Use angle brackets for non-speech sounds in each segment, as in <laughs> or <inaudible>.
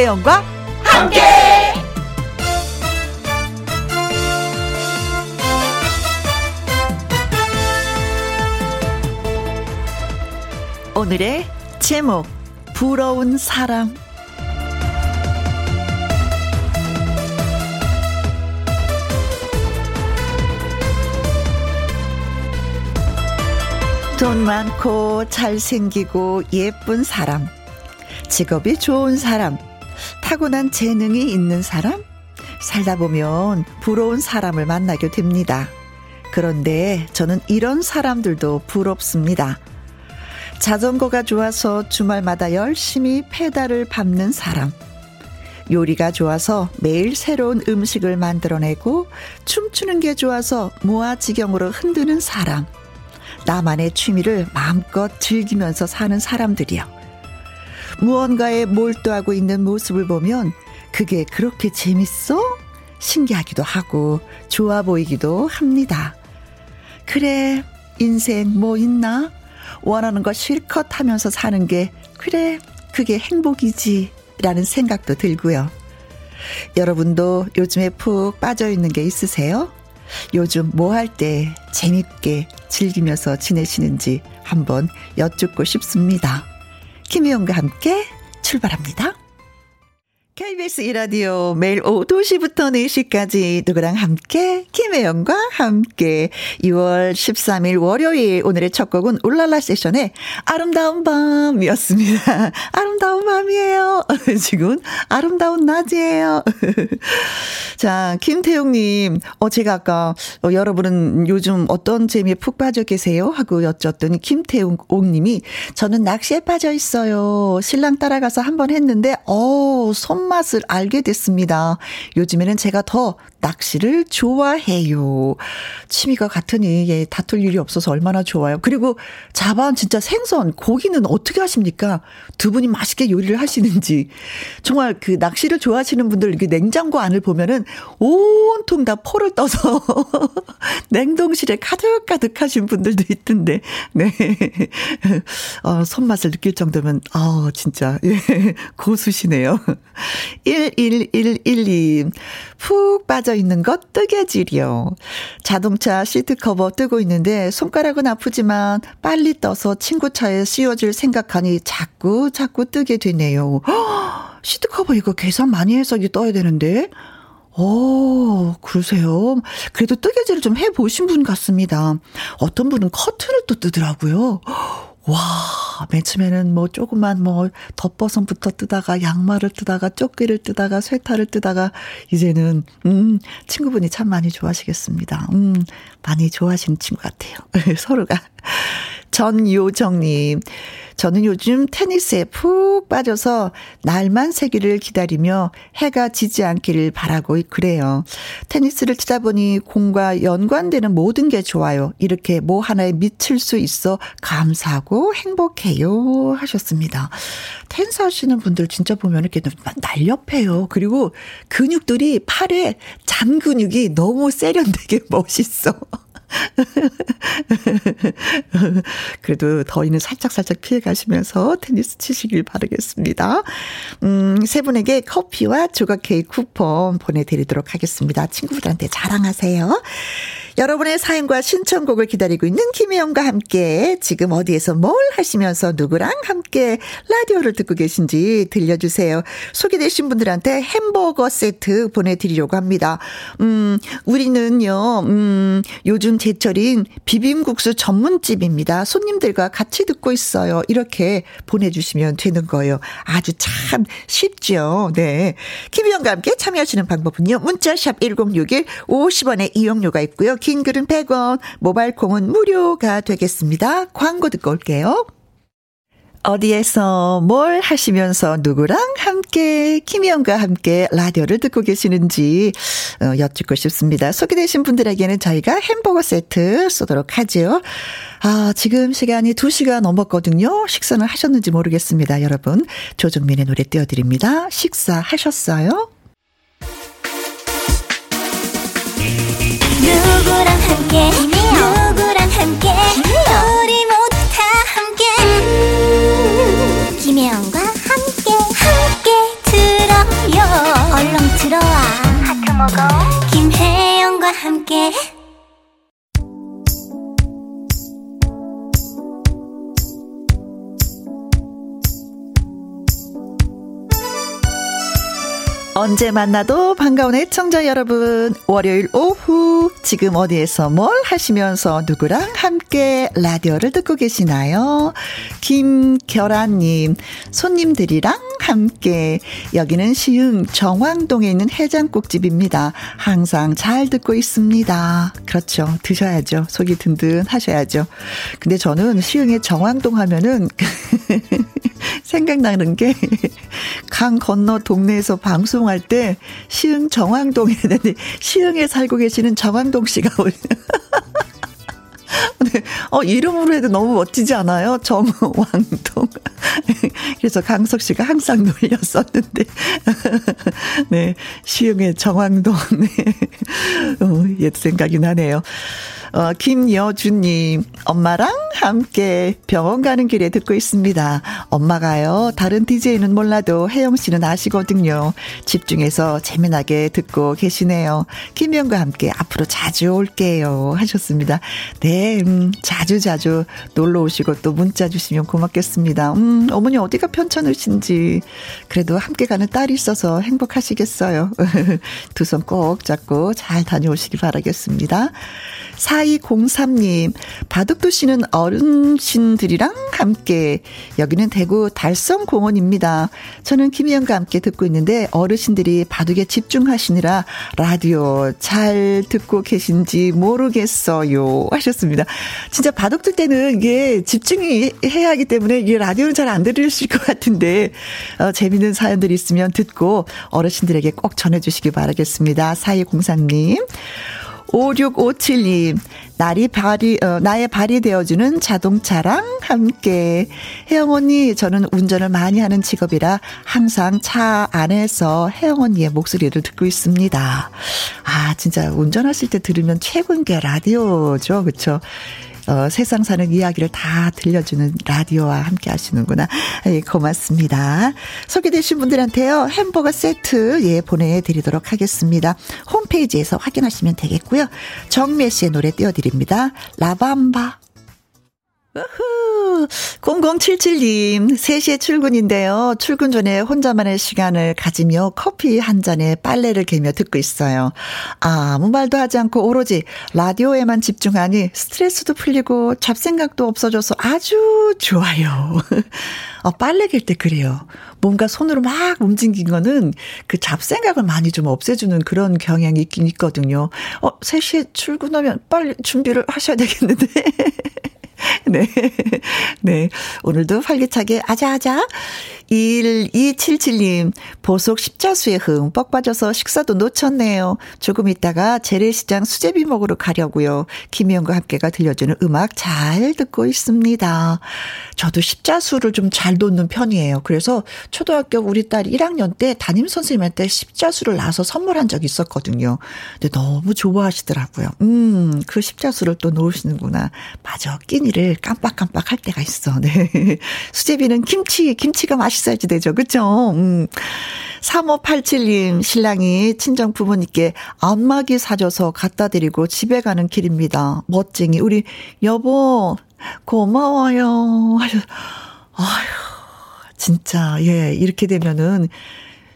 김혜영과 함께. 오늘의 제목 부러운 사람. 돈 많고 잘생기고 예쁜 사람. 직업이 좋은 사람 타고난 재능이 있는 사람 살다 보면 부러운 사람을 만나게 됩니다. 그런데 저는 이런 사람들도 부럽습니다. 자전거가 좋아서 주말마다 열심히 페달을 밟는 사람. 요리가 좋아서 매일 새로운 음식을 만들어내고 춤추는 게 좋아서 무아지경으로 흔드는 사람. 나만의 취미를 마음껏 즐기면서 사는 사람들이요. 무언가에 몰두하고 있는 모습을 보면 그게 그렇게 재밌어? 신기하기도 하고 좋아 보이기도 합니다. 그래, 인생 뭐 있나? 원하는 거 실컷 하면서 사는 게, 그래, 그게 행복이지. 라는 생각도 들고요. 여러분도 요즘에 푹 빠져 있는 게 있으세요? 요즘 뭐 할 때 재밌게 즐기면서 지내시는지 한번 여쭙고 싶습니다. 김혜영과 함께 출발합니다. KBS 이라디오 매일 오후 2시부터 4시까지 누구랑 함께 김혜영과 함께 2월 13일 월요일 오늘의 첫 곡은 울랄라 세션의 아름다운 밤이었습니다. <laughs> 아름다운 밤이에요. <laughs> 지금 아름다운 낮이에요. <laughs> 자, 김태용님, 어, 제가 아까 어, 여러분은 요즘 어떤 재미에 푹 빠져 계세요? 하고 여쭸더니 김태용님이 저는 낚시에 빠져 있어요. 신랑 따라가서 한번 했는데, 어, 손손 맛을 알게 됐습니다. 요즘에는 제가 더 낚시를 좋아해요. 취미가 같으니 예, 다툴 일이 없어서 얼마나 좋아요. 그리고 자반 진짜 생선 고기는 어떻게 하십니까? 두 분이 맛있게 요리를 하시는지 정말 그 낚시를 좋아하시는 분들 이렇게 냉장고 안을 보면은 온통 다 포를 떠서 <laughs> 냉동실에 가득가득 하신 분들도 있던데 네. 어, 손맛을 느낄 정도면 아, 진짜 예. 고수시네요. <laughs> 11112. 푹 빠져 있는 것 뜨개질이요. 자동차 시트 커버 뜨고 있는데 손가락은 아프지만 빨리 떠서 친구 차에 씌워줄 생각하니 자꾸 자꾸 뜨게 되네요. 시트 커버 이거 계산 많이 해서 이게 떠야 되는데. 오, 그러세요. 그래도 뜨개질을 좀 해보신 분 같습니다. 어떤 분은 커튼을 또 뜨더라고요. 와, 맨 처음에는 뭐 조금만 뭐 덧버섯부터 뜨다가 양말을 뜨다가 조끼를 뜨다가 쇠타를 뜨다가 이제는 음, 친구분이 참 많이 좋아하시겠습니다. 음, 많이 좋아하시는 친구 같아요. <laughs> 서로가. 전요정님, 저는 요즘 테니스에 푹 빠져서 날만 새기를 기다리며 해가 지지 않기를 바라고 그래요. 테니스를 치다 보니 공과 연관되는 모든 게 좋아요. 이렇게 뭐 하나에 미칠 수 있어 감사하고 행복해요. 하셨습니다. 테니스 하시는 분들 진짜 보면 이렇게 날렵해요. 그리고 근육들이 팔에 잔 근육이 너무 세련되게 <laughs> 멋있어. <laughs> 그래도 더위는 살짝살짝 피해 가시면서 테니스 치시길 바라겠습니다. 음, 세 분에게 커피와 조각 케이크 쿠폰 보내드리도록 하겠습니다. 친구들한테 자랑하세요. 여러분의 사연과 신청곡을 기다리고 있는 김혜영과 함께 지금 어디에서 뭘 하시면서 누구랑 함께 라디오를 듣고 계신지 들려주세요. 소개되신 분들한테 햄버거 세트 보내드리려고 합니다. 음, 우리는요, 음, 요즘 제철인 비빔국수 전문집입니다. 손님들과 같이 듣고 있어요. 이렇게 보내주시면 되는 거예요. 아주 참 쉽죠. 네. 김혜영과 함께 참여하시는 방법은요. 문자샵 1061 50원의 이용료가 있고요. 긴 글은 100원, 모바일 콩은 무료가 되겠습니다. 광고 듣고 올게요. 어디에서 뭘 하시면서 누구랑 함께 김희영과 함께 라디오를 듣고 계시는지 어, 여쭙고 싶습니다. 소개되신 분들에게는 저희가 햄버거 세트 쏘도록 하죠. 아, 지금 시간이 2시가 넘었거든요. 식사는 하셨는지 모르겠습니다. 여러분, 조정민의 노래 띄워드립니다. 식사하셨어요? 누구랑 함께? 누구랑 언제 만나도 반가운 애청자 여러분. 월요일 오후 지금 어디에서 뭘 하시면서 누구랑 함께 라디오를 듣고 계시나요? 김결아님, 손님들이랑 함께 여기는 시흥 정왕동에 있는 해장국집입니다. 항상 잘 듣고 있습니다. 그렇죠. 드셔야죠. 속이 든든 하셔야죠. 근데 저는 시흥의 정왕동 하면은 <laughs> <laughs> 생각나는 게 강 건너 동네에서 방송할 때 시흥 정왕동에 있는데 <laughs> 시흥에 살고 계시는 정왕동 씨가 오늘 <laughs> 네. 어, 이름으로 해도 너무 멋지지 않아요? 정왕동. 그래서 강석 씨가 항상 놀렸었는데. 네. 시흥의 정왕동. 네. 어, 옛 생각이 나네요. 어, 김여주님, 엄마랑 함께 병원 가는 길에 듣고 있습니다. 엄마가요, 다른 DJ는 몰라도 혜영 씨는 아시거든요. 집중해서 재미나게 듣고 계시네요. 김영과 함께 앞으로 자주 올게요. 하셨습니다. 네, 음, 자주 자주 놀러 오시고 또 문자 주시면 고맙겠습니다. 음, 어머니 어디가 편찮으신지. 그래도 함께 가는 딸이 있어서 행복하시겠어요. <laughs> 두 손 꼭 잡고 잘 다녀오시기 바라겠습니다. 4203님, 바둑도 씨는 어른신들이랑 함께, 여기는 대구 달성공원입니다. 저는 김희영과 함께 듣고 있는데, 어르신들이 바둑에 집중하시느라 라디오 잘 듣고 계신지 모르겠어요. 하셨습니다. 진짜 바둑 둘 때는 이게 집중이 해야 하기 때문에 이게 라디오는 잘 안 들으실 것 같은데, 어, 재밌는 사연들이 있으면 듣고 어르신들에게 꼭 전해주시기 바라겠습니다. 4203님. 5657님, 날이 발이, 어, 나의 발이 되어주는 자동차랑 함께. 혜영 언니, 저는 운전을 많이 하는 직업이라 항상 차 안에서 혜영 언니의 목소리를 듣고 있습니다. 아, 진짜 운전하실 때 들으면 최고인 게 라디오죠. 그쵸? 어, 세상 사는 이야기를 다 들려주는 라디오와 함께 하시는구나. 예, 고맙습니다. 소개되신 분들한테요, 햄버거 세트, 예, 보내드리도록 하겠습니다. 홈페이지에서 확인하시면 되겠고요. 정매 씨의 노래 띄워드립니다. 라밤바. 우후, 0077님, 3시에 출근인데요. 출근 전에 혼자만의 시간을 가지며 커피 한 잔에 빨래를 개며 듣고 있어요. 아무 말도 하지 않고 오로지 라디오에만 집중하니 스트레스도 풀리고 잡생각도 없어져서 아주 좋아요. <laughs> 어, 빨래 갤 때 그래요. 뭔가 손으로 막 움직인 거는 그 잡생각을 많이 좀 없애주는 그런 경향이 있긴 있거든요. 어, 3시에 출근하면 빨리 준비를 하셔야 되겠는데. <laughs> <laughs> 네. 네. 오늘도 활기차게 아자아자 1277님, 보석 십자수에 흠뻑 빠져서 식사도 놓쳤네요. 조금 있다가 재래시장 수제비 먹으러 가려고요. 김희영과 함께가 들려주는 음악 잘 듣고 있습니다. 저도 십자수를 좀 잘 놓는 편이에요. 그래서 초등학교 우리 딸 1학년 때 담임 선생님한테 십자수를 놔서 선물한 적이 있었거든요. 근데 너무 좋아하시더라고요. 음, 그 십자수를 또 놓으시는구나. 맞아. 끼니 를 깜빡깜빡 할 때가 있어. 네. <laughs> 수제비는 김치, 김치가 맛있 식사지 되죠. 그쵸? 음. 3587님, 신랑이 친정 부모님께 안마기 사줘서 갖다 드리고 집에 가는 길입니다. 멋쟁이. 우리 여보, 고마워요. 아휴, 진짜, 예, 이렇게 되면은,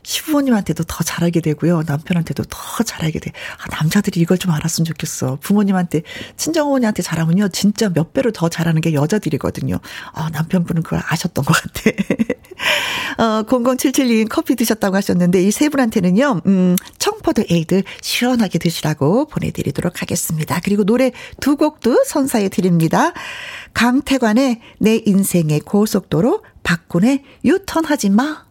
시부모님한테도 더 잘하게 되고요. 남편한테도 더 잘하게 돼. 아, 남자들이 이걸 좀 알았으면 좋겠어. 부모님한테, 친정어머니한테 잘하면요. 진짜 몇 배로 더 잘하는 게 여자들이거든요. 아, 남편분은 그걸 아셨던 것 같아. <laughs> 어, 0077님 커피 드셨다고 하셨는데 이 세 분한테는요, 음, 청포도 에이드 시원하게 드시라고 보내드리도록 하겠습니다. 그리고 노래 두 곡도 선사해 드립니다. 강태관의 내 인생의 고속도로, 박군의 유턴하지 마.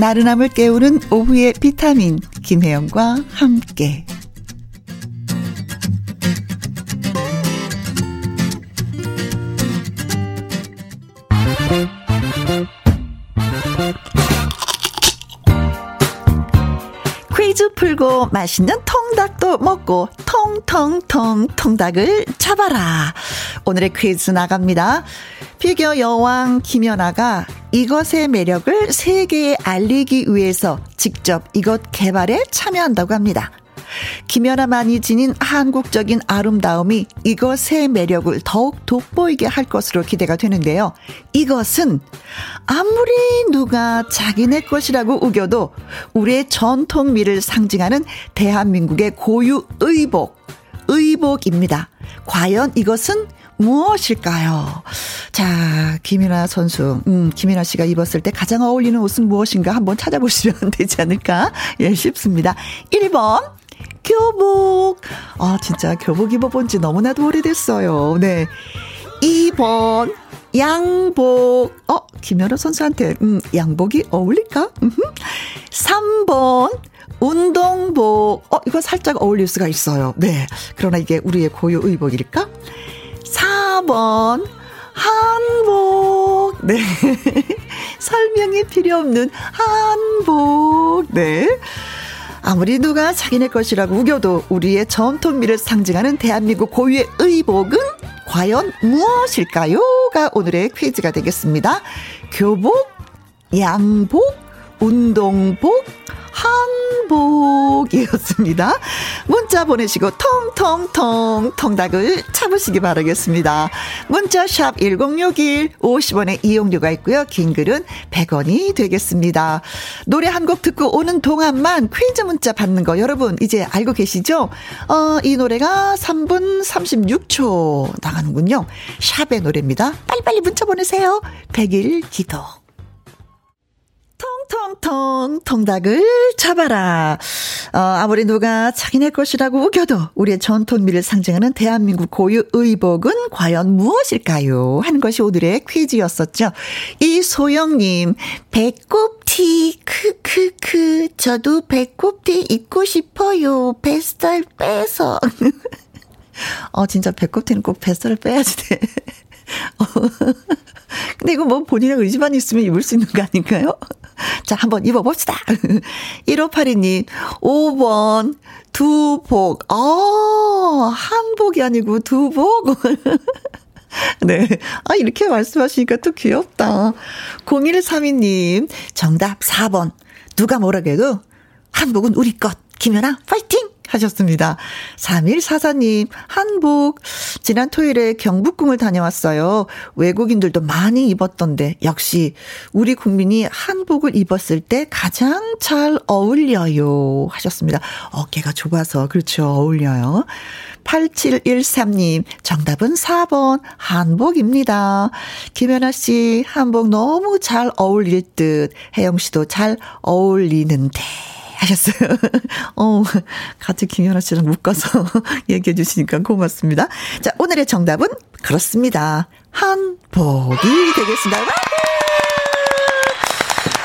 나른함을 깨우는 오후의 비타민 김혜영과 함께 퀴즈 풀고 맛있는 통닭도 먹고 통통통 통닭을 잡아라. 오늘의 퀴즈 나갑니다. 피겨 여왕 김연아가 이것의 매력을 세계에 알리기 위해서 직접 이것 개발에 참여한다고 합니다. 김연아만이 지닌 한국적인 아름다움이 이것의 매력을 더욱 돋보이게 할 것으로 기대가 되는데요. 이것은 아무리 누가 자기네 것이라고 우겨도 우리의 전통미를 상징하는 대한민국의 고유 의복, 의복입니다. 과연 이것은 무엇일까요? 자, 김연아 선수, 음, 김연아 씨가 입었을 때 가장 어울리는 옷은 무엇인가 한번 찾아보시면 <laughs> 되지 않을까? 예, 싶습니다. 1번, 교복. 아, 진짜 교복 입어본 지 너무나도 오래됐어요. 네. 2번, 양복. 어, 김연아 선수한테, 음, 양복이 어울릴까? 음흠. 3번, 운동복. 어, 이거 살짝 어울릴 수가 있어요. 네. 그러나 이게 우리의 고유 의복일까? 4번, 한복. 네. <laughs> 설명이 필요 없는 한복. 네. 아무리 누가 자기네 것이라고 우겨도 우리의 전통미를 상징하는 대한민국 고유의 의복은 과연 무엇일까요?가 오늘의 퀴즈가 되겠습니다. 교복, 양복, 운동복, 한복이었습니다. 문자 보내시고 통통통 통닭을 참으시기 바라겠습니다. 문자 샵 1061, 50원의 이용료가 있고요. 긴 글은 100원이 되겠습니다. 노래 한 곡 듣고 오는 동안만 퀴즈 문자 받는 거 여러분 이제 알고 계시죠? 어, 이 노래가 3분 36초 나가는군요. 샵의 노래입니다. 빨리빨리 문자 보내세요. 100일 기도. 통통 통닭을 잡아라. 어, 아무리 누가 자기네 것이라고 우겨도 우리의 전통미를 상징하는 대한민국 고유 의복은 과연 무엇일까요? 하는 것이 오늘의 퀴즈였었죠. 이소영님, 배꼽티, 크크크, 저도 배꼽티 입고 싶어요. 뱃살 빼서. <laughs> 어, 진짜 배꼽티는 꼭 뱃살을 빼야지 돼. 어. <laughs> 근데 이거 뭐 본인의 의지만 있으면 입을 수 있는 거 아닌가요? <laughs> 자, 한번 입어봅시다. 1582님, 5번, 두복. 어, 한복이 아니고 두복. <laughs> 네. 아, 이렇게 말씀하시니까 또 귀엽다. 0132님, 정답 4번. 누가 뭐라 해도 한복은 우리 것. 김연아, 파이팅! 하셨습니다. 3144님, 한복. 지난 토요일에 경북궁을 다녀왔어요. 외국인들도 많이 입었던데, 역시 우리 국민이 한복을 입었을 때 가장 잘 어울려요. 하셨습니다. 어깨가 좁아서, 그렇죠. 어울려요. 8713님, 정답은 4번, 한복입니다. 김연아 씨, 한복 너무 잘 어울릴 듯, 혜영 씨도 잘 어울리는데. 하셨어요. <laughs> 어, 같이 김연아 씨랑 묶어서 <laughs> 얘기해 주시니까 고맙습니다. 자, 오늘의 정답은 그렇습니다. 한복이 되겠습니다.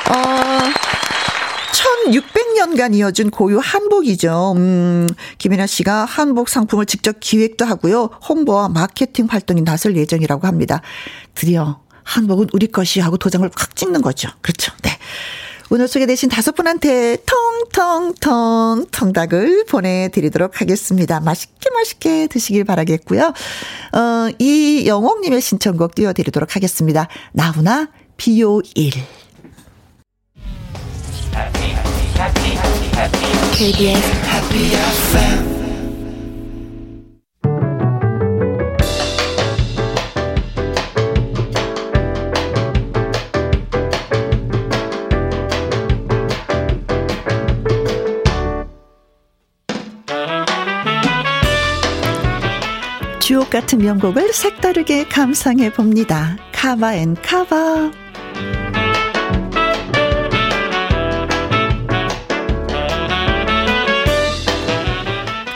어, 1600년간 이어진 고유 한복이죠. 음, 김연아 씨가 한복 상품을 직접 기획도 하고요. 홍보와 마케팅 활동이 나설 예정이라고 합니다. 드디어 한복은 우리 것이 하고 도장을 확 찍는 거죠. 그렇죠. 네. 오늘 소개되신 다섯 분한테 통통통 통닭을 보내드리도록 하겠습니다. 맛있게 맛있게 드시길 바라겠고요. 어, 이영옥님의 신청곡 띄워드리도록 하겠습니다. 나훈아 비요일. KBS Happy FM 주옥 같은 명곡을 색다르게 감상해 봅니다. Cover and Cover.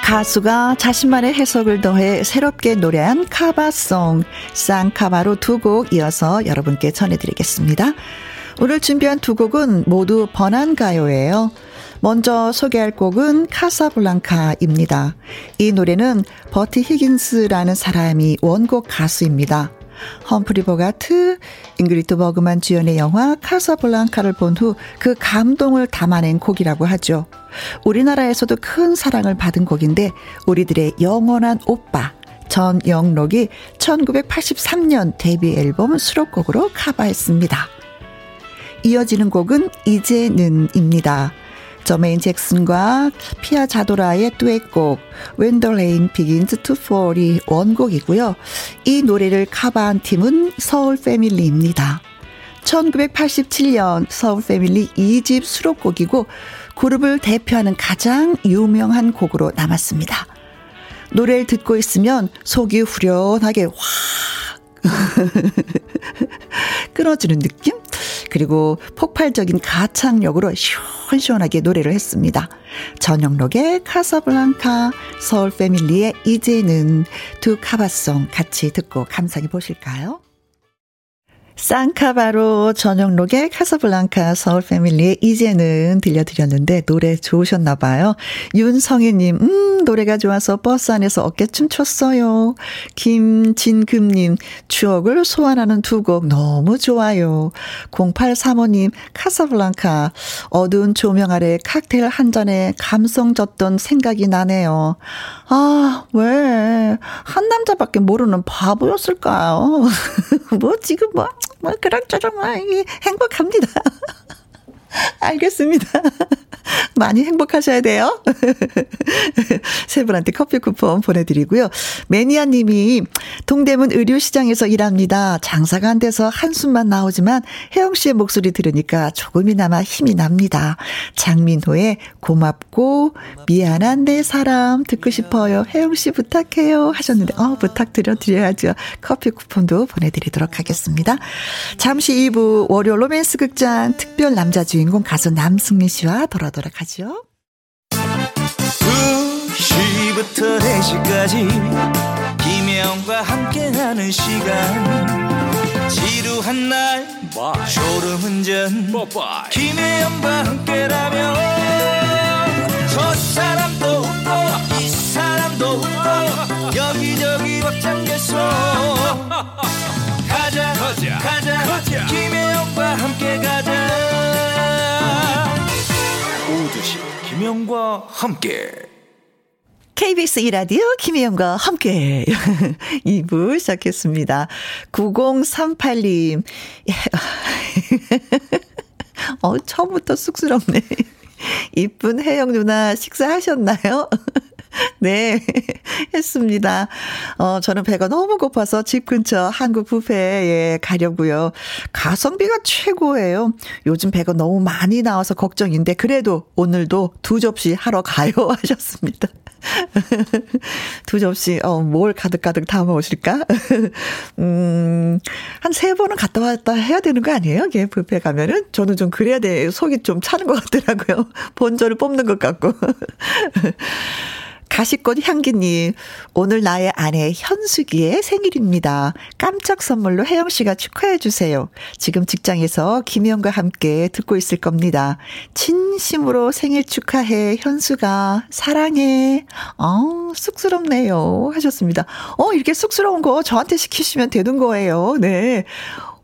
가수가 자신만의 해석을 더해 새롭게 노래한 카바송, 쌍카바로 두 곡 이어서 여러분께 전해드리겠습니다. 오늘 준비한 두 곡은 모두 번안가요예요. 먼저 소개할 곡은 카사블랑카입니다. 이 노래는 버티 히긴스라는 사람이 원곡 가수입니다. 험프리 보가트, 잉그리트 버그만 주연의 영화 카사블랑카를 본 후 그 감동을 담아낸 곡이라고 하죠. 우리나라에서도 큰 사랑을 받은 곡인데 우리들의 영원한 오빠 전영록이 1983년 데뷔 앨범 수록곡으로 카바했습니다. 이어지는 곡은 이제는입니다. 저메인 잭슨과 피아 자도라의 듀엣곡 Rain Begins to Fall이 원곡이고요. 이 노래를 카바한 팀은 서울 패밀리입니다. 1987년 서울 패밀리 2집 수록곡이고 그룹을 대표하는 가장 유명한 곡으로 남았습니다. 노래를 듣고 있으면 속이 후련하게 확 <laughs> 끊어지는 느낌? 그리고 폭발적인 가창력으로 시원시원하게 노래를 했습니다. 전영록의 카사블랑카, 서울 패밀리의 이제는 두 카바송 같이 듣고 감상해 보실까요? 쌍카바로 전영록의 카사블랑카 서울 패밀리의 이제는 들려드렸는데 노래 좋으셨나 봐요. 윤성희님, 음, 노래가 좋아서 버스 안에서 어깨춤 췄어요. 김진금님, 추억을 소환하는 두 곡 너무 좋아요. 0835님, 카사블랑카, 어두운 조명 아래 칵테일 한 잔에 감성 졌던 생각이 나네요. 아, 왜, 한 남자밖에 모르는 바보였을까요? <laughs> 뭐, 지금 뭐, 뭐, 그럭저럭, 뭐, 행복합니다. <laughs> <laughs> 알겠습니다. <laughs> 많이 행복하셔야 돼요. <laughs> 세 분한테 커피 쿠폰 보내드리고요. 매니아님이 동대문 의류시장에서 일합니다. 장사가 안 돼서 한숨만 나오지만 혜영 씨의 목소리 들으니까 조금이나마 힘이 납니다. 장민호의 고맙고 미안한 내 사람 듣고 싶어요. 혜영 씨 부탁해요 하셨는데 어 부탁드려 드려야죠. 커피 쿠폰도 보내드리도록 하겠습니다. 잠시 2부 월요 로맨스 극장 특별 남자 주 인공 가수 남승민 씨와 돌아도록 하죠. 2시부터 4시까지 김혜영과 함께하는 시간. 지루한 날 졸음운전. 김혜영과 함께라면 저 사람도 웃고 이 사람도 웃고 여기저기 벅장개소 가자 가자 가자, 가자. 김혜영과 함께 가자 오두시 김혜영과 함께 KBS 이라디오 김혜영과 함께 <laughs> 2부 시작했습니다. 9038님. <laughs> 어, 처음부터 쑥스럽네. <laughs> 이쁜 혜영 누나 식사하셨나요? <laughs> 네, 했습니다. 어, 저는 배가 너무 고파서 집 근처 한국 뷔페에 가려고요. 가성비가 최고예요. 요즘 배가 너무 많이 나와서 걱정인데 그래도 오늘도 두 접시 하러 가요 <laughs> 하셨습니다. <laughs> 두 접시, 어, 뭘 가득가득 담아 오실까? 음, 한 세 번은 갔다 왔다 해야 되는 거 아니에요? 이게 뷔페 가면은? 저는 좀 그래야 돼. 속이 좀 차는 것 같더라고요. 본전을 뽑는 것 같고. 가시꽃 향기님, 오늘 나의 아내 현숙이의 생일입니다. 깜짝 선물로 혜영 씨가 축하해 주세요. 지금 직장에서 김희영과 함께 듣고 있을 겁니다. 진심으로 생일 축하해, 현수가. 사랑해. 어, 쑥스럽네요. 하셨습니다. 어, 이렇게 쑥스러운 거 저한테 시키시면 되는 거예요. 네.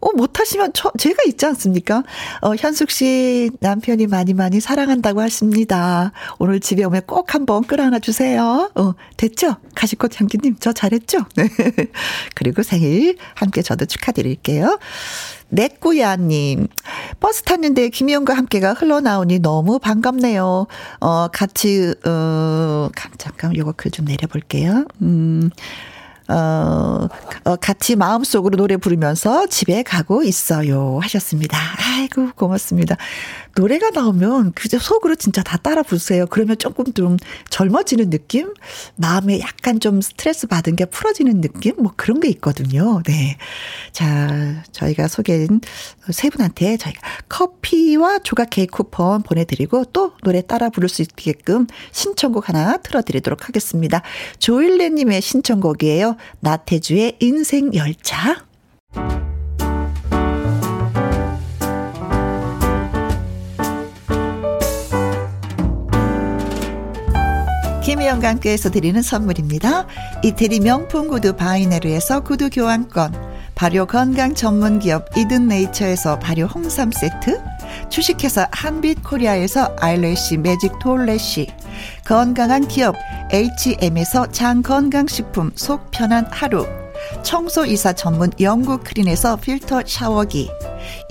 어, 못하시면 저, 제가 있지 않습니까? 어, 현숙 씨 남편이 많이 많이 사랑한다고 하십니다. 오늘 집에 오면 꼭 한번 끌어안아 주세요. 어, 됐죠? 가시꽃 향기님, 저 잘했죠? <laughs> 네. 그리고 생일 함께 저도 축하드릴게요. 내꾸야님, 버스 탔는데 김희영과 함께가 흘러나오니 너무 반갑네요. 어, 같이, 어, 잠깐 요거 글 좀 내려볼게요. 음, 어, 어, 같이 마음속으로 노래 부르면서 집에 가고 있어요. 하셨습니다. 아이고, 고맙습니다. 노래가 나오면 그저 속으로 진짜 다 따라 부르세요. 그러면 조금 좀 젊어지는 느낌? 마음에 약간 좀 스트레스 받은 게 풀어지는 느낌? 뭐 그런 게 있거든요. 네. 자, 저희가 소개한 세 분한테 저희가 커피와 조각 케이크 쿠폰 보내드리고 또 노래 따라 부를 수 있게끔 신청곡 하나 틀어드리도록 하겠습니다. 조일레님의 신청곡이에요. 나태주의 인생 열차. 김희영과 함께해서 드리는 선물입니다. 이태리 명품 구두 바이네르에서 구두 교환권, 발효 건강 전문 기업 이든 네이처에서 발효 홍삼 세트, 주식회사 한빛 코리아에서 eyelash 매직 톨래쉬, 건강한 기업 H&M에서 장 건강식품 속 편한 하루, 청소이사 전문 영국 크린에서 필터 샤워기,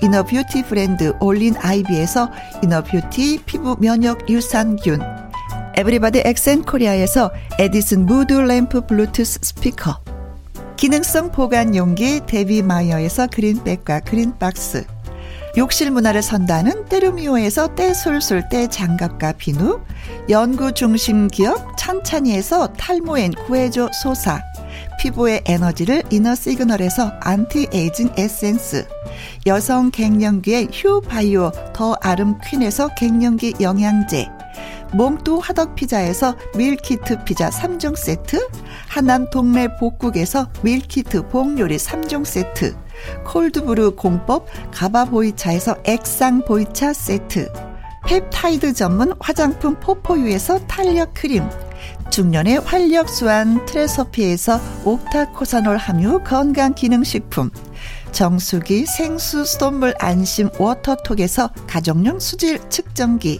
inner beauty 브랜드 올린 아이비에서 inner beauty 피부 면역 유산균. 에브리바디 엑센코리아에서 에디슨 무드 램프 블루투스 스피커. 기능성 보관 용기 데비마이어에서 그린백과 그린박스 욕실 문화를 선도하는 때르미오에서 때술술 때장갑과 비누 연구 중심 기업 찬찬이에서 탈모엔 구해줘 소사 피부의 에너지를 이너 시그널에서 안티에이징 에센스 여성 갱년기의 휴바이오 더 아름 퀸에서 갱년기 영양제 몽뚜 화덕 피자에서 밀키트 피자 3종 세트 하남 동네 복국에서 밀키트 복요리 3종 세트 콜드브루 공법 가바보이차에서 액상 보이차 세트 펩타이드 전문 화장품 포포유에서 탄력 크림 중년의 활력수한 트레서피에서 옥타코사놀 함유 건강기능식품 정수기 생수 수돗물 안심 워터톡에서 가정용 수질 측정기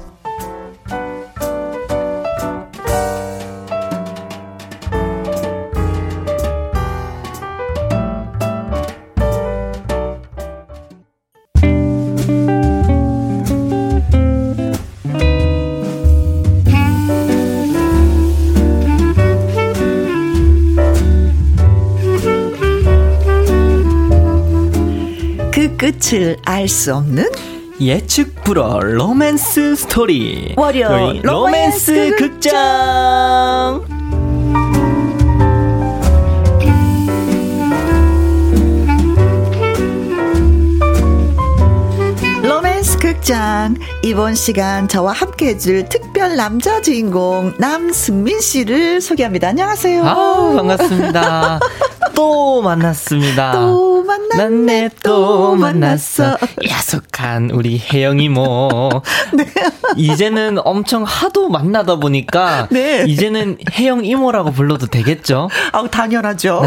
끝을 알 수 없는 예측 불허 로맨스 스토리 월요 로맨스, 로맨스 극장 로맨스 극장 이번 시간 저와 함께 해줄 특별 남자 주인공 남승민 씨를 소개합니다. 안녕하세요. 아, 반갑습니다. 또 만났습니다. 또 만났네, 또 만났어. 야속한 우리 혜영이 뭐. <laughs> 네. 이제는 엄청 하도 만나다 보니까. 네. 이제는 혜영 이모라고 불러도 되겠죠? 아우, 당연하죠.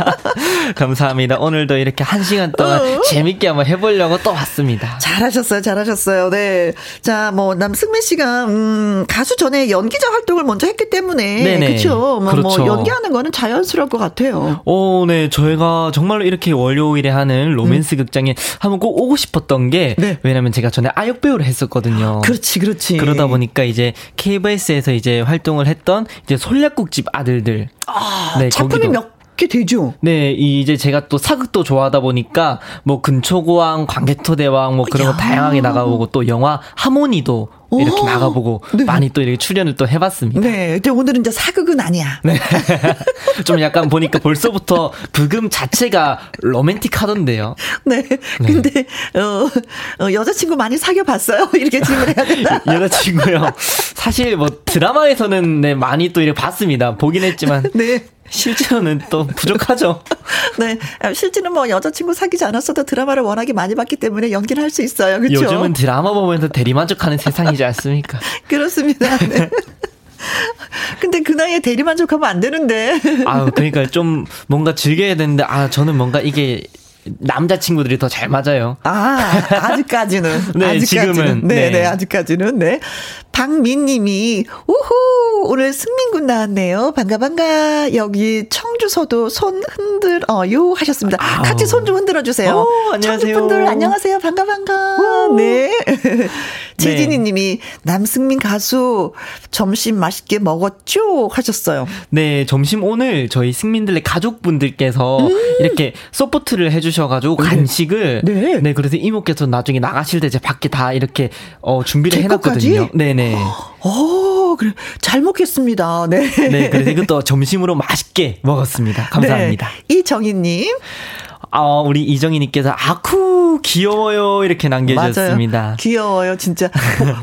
<laughs> 감사합니다. 오늘도 이렇게 한 시간 동안 어. 재밌게 한번 해보려고 또 왔습니다. 잘하셨어요, 잘하셨어요. 네. 자, 뭐, 남승민 씨가, 음, 가수 전에 연기자 활동을 먼저 했기 때문에. 네네. 그쵸? 뭐, 뭐 그렇죠. 뭐, 연기하는 거는 자연스러울 것 같아요. 오, 네. 저희가 정말로 이렇게 월요일에 하는 로맨스 음. 극장에 한번 꼭 오고 싶었던 게 네. 왜냐면 제가 전에 아역 배우를 했었거든요. 그렇지, 그렇지. 그러다 보니까 이제 KBS에서 이제 활동을 했던 이제 솔약국집 아들들. 아, 네, 작품이 몇 되죠. 네, 이제 제가 또 사극도 좋아하다 보니까 뭐 근초고왕, 광개토대왕 뭐 그런 거 다양하게 나가보고 또 영화 하모니도 이렇게 오, 나가보고 네. 많이 또 이렇게 출연을 또 해봤습니다. 네. 근데 오늘은 이제 사극은 아니야. 네. <laughs> 좀 약간 보니까 벌써부터 부금 자체가 로맨틱하던데요. 네. 네. 근데, 어, 어, 여자친구 많이 사귀어 봤어요? <laughs> 이렇게 질문해야 된다. 여자친구요. 사실 뭐 드라마에서는 네, 많이 또 이렇게 봤습니다. 보긴 했지만. 네. 실제로는 또 부족하죠. <laughs> 네, 실제는 뭐 여자친구 사귀지 않았어도 드라마를 워낙에 많이 봤기 때문에 연기를 할 수 있어요. 그렇죠? 요즘은 드라마 보면서 대리만족하는 세상이지 않습니까? <laughs> 그렇습니다. 네. <laughs> 근데 그 나이에 대리만족하면 안 되는데. 아, 그러니까 좀 뭔가 즐겨야 되는데 아 저는 뭔가 이게 남자 친구들이 더 잘 맞아요. 아, 아직까지는. <laughs> 네, 아직까지는. 지금은. 네, 네, 네, 아직까지는. 네. 박민님이, 우후, 오늘 승민군 나왔네요. 반가, 반가. 여기 청주서도 손 흔들어요 하셨습니다. 아우. 같이 손 좀 흔들어 주세요. 오, 안녕하세요. 청주분들 안녕하세요. 반가, 반가. 오. 네. 최진희 네. 님이 남승민 가수 점심 맛있게 먹었죠? 하셨어요. 네, 점심 오늘 저희 승민들의 가족분들께서 음. 이렇게 support를 해주셔가지고 네. 간식을 네. 네. 그래서 이모께서 나중에 나가실 때 제 밖에 다 이렇게 어, 준비를 해놨거든요. 네네. 어, 그래. 잘 먹겠습니다. 네. 네, 그래서 이것도 점심으로 맛있게 먹었습니다. 감사합니다. 네. 이정희님. 어, 우리 이정희님께서 아쿠 귀여워요 이렇게 남겨주셨습니다. 맞아요. 귀여워요 진짜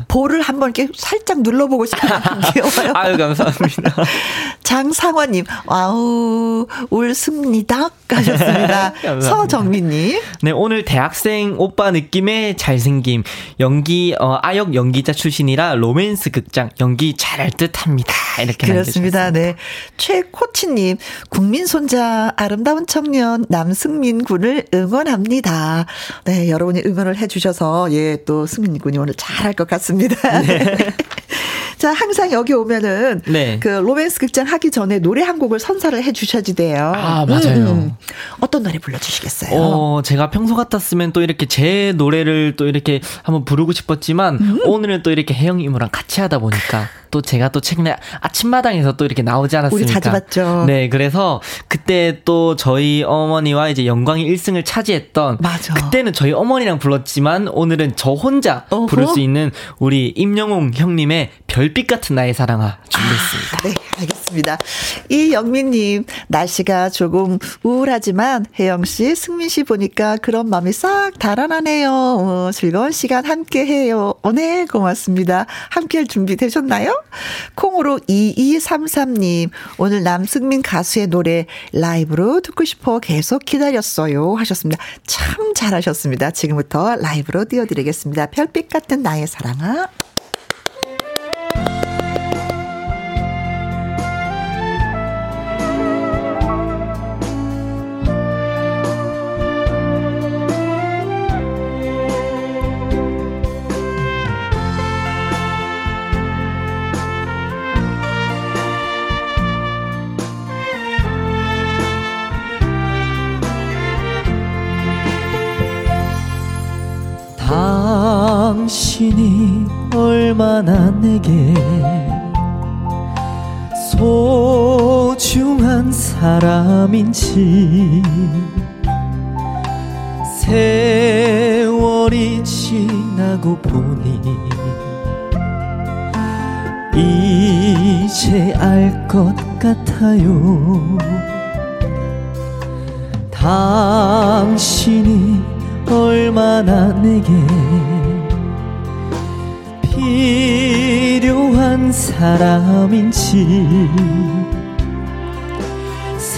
볼을 <laughs> 한번 이렇게 살짝 눌러보고 싶어요. 귀여워요. 아유 감사합니다. <laughs> 장상화님 wow 울습니다 가셨습니다. <laughs> 서정민님. 네 오늘 대학생 오빠 느낌의 잘생김 연기 어, 아역 연기자 출신이라 로맨스 극장 연기 잘할 듯합니다. 이렇게 그렇습니다. 네 최코치님 국민 손자 아름다운 청년 남승민 승민 군을 응원합니다. 네, 여러분이 응원을 해주셔서, 예, 또 승민 군이 오늘 잘할 것 같습니다. 네. <laughs> 자, 항상 여기 오면은 네. 그 로맨스 극장 하기 전에 노래 한 곡을 선사를 해 주셔야지 돼요. 아, 맞아요. 음, 음. 어떤 노래 불러 주시겠어요? 어, 제가 평소 같았으면 또 이렇게 제 노래를 또 이렇게 한번 부르고 싶었지만 음. 오늘은 또 이렇게 혜영 이모랑 같이 하다 보니까 또 제가 또 최근에 아침마당에서 또 이렇게 나오지 않았습니까? 우리 자주 봤죠. 네, 그래서 그때 또 저희 어머니와 이제 영광의 1승을 차지했던 맞아. 그때는 저희 어머니랑 불렀지만 오늘은 저 혼자 어허. 부를 수 있는 우리 임영웅 형님의 별빛 같은 나의 사랑아 준비했습니다. 아, 네, 알겠습니다. 이 영민님 날씨가 조금 우울하지만 혜영 씨, 승민 씨 보니까 그런 마음이 싹 달아나네요. 어, 즐거운 시간 함께해요. 어, 네, 고맙습니다. 함께할 준비 되셨나요? 콩으로 2233님, 오늘 남승민 가수의 노래 라이브로 듣고 싶어 계속 기다렸어요. 하셨습니다. 참 잘하셨습니다. 지금부터 라이브로 띄워드리겠습니다. 별빛 같은 나의 사랑아. 사람인지 세월이 지나고 보니 이제 알 것 같아요. 당신이 얼마나 내게 필요한 사람인지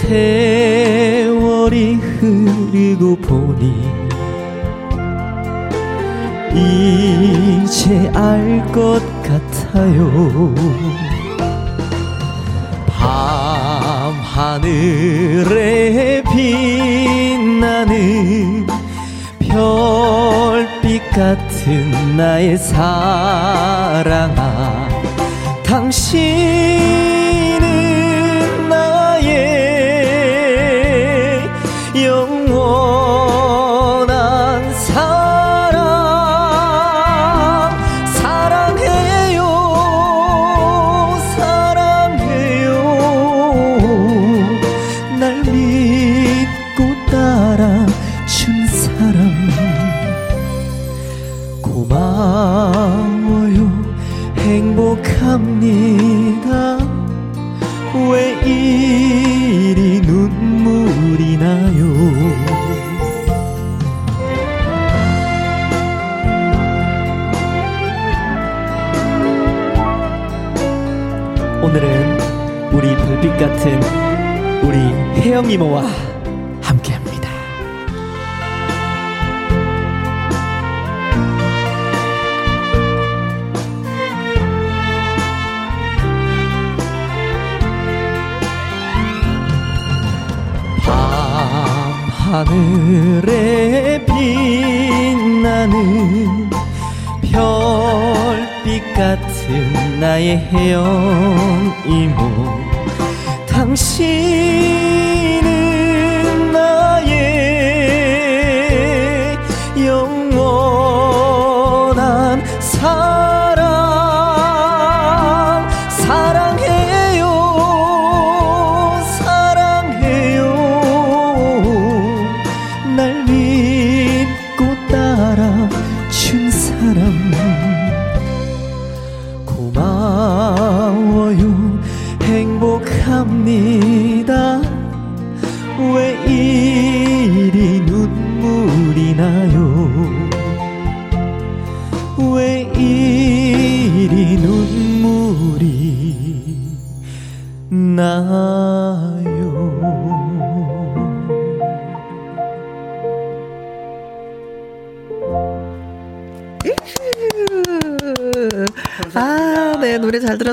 세월이 흐르고 보니 이제 알 것 같아요. 밤 하늘에 빛나는 별빛 같은 나의 사랑아 당신 이모와 함께합니다. 하늘에 빛나는 별빛 같은 나의 혜영 이모 당신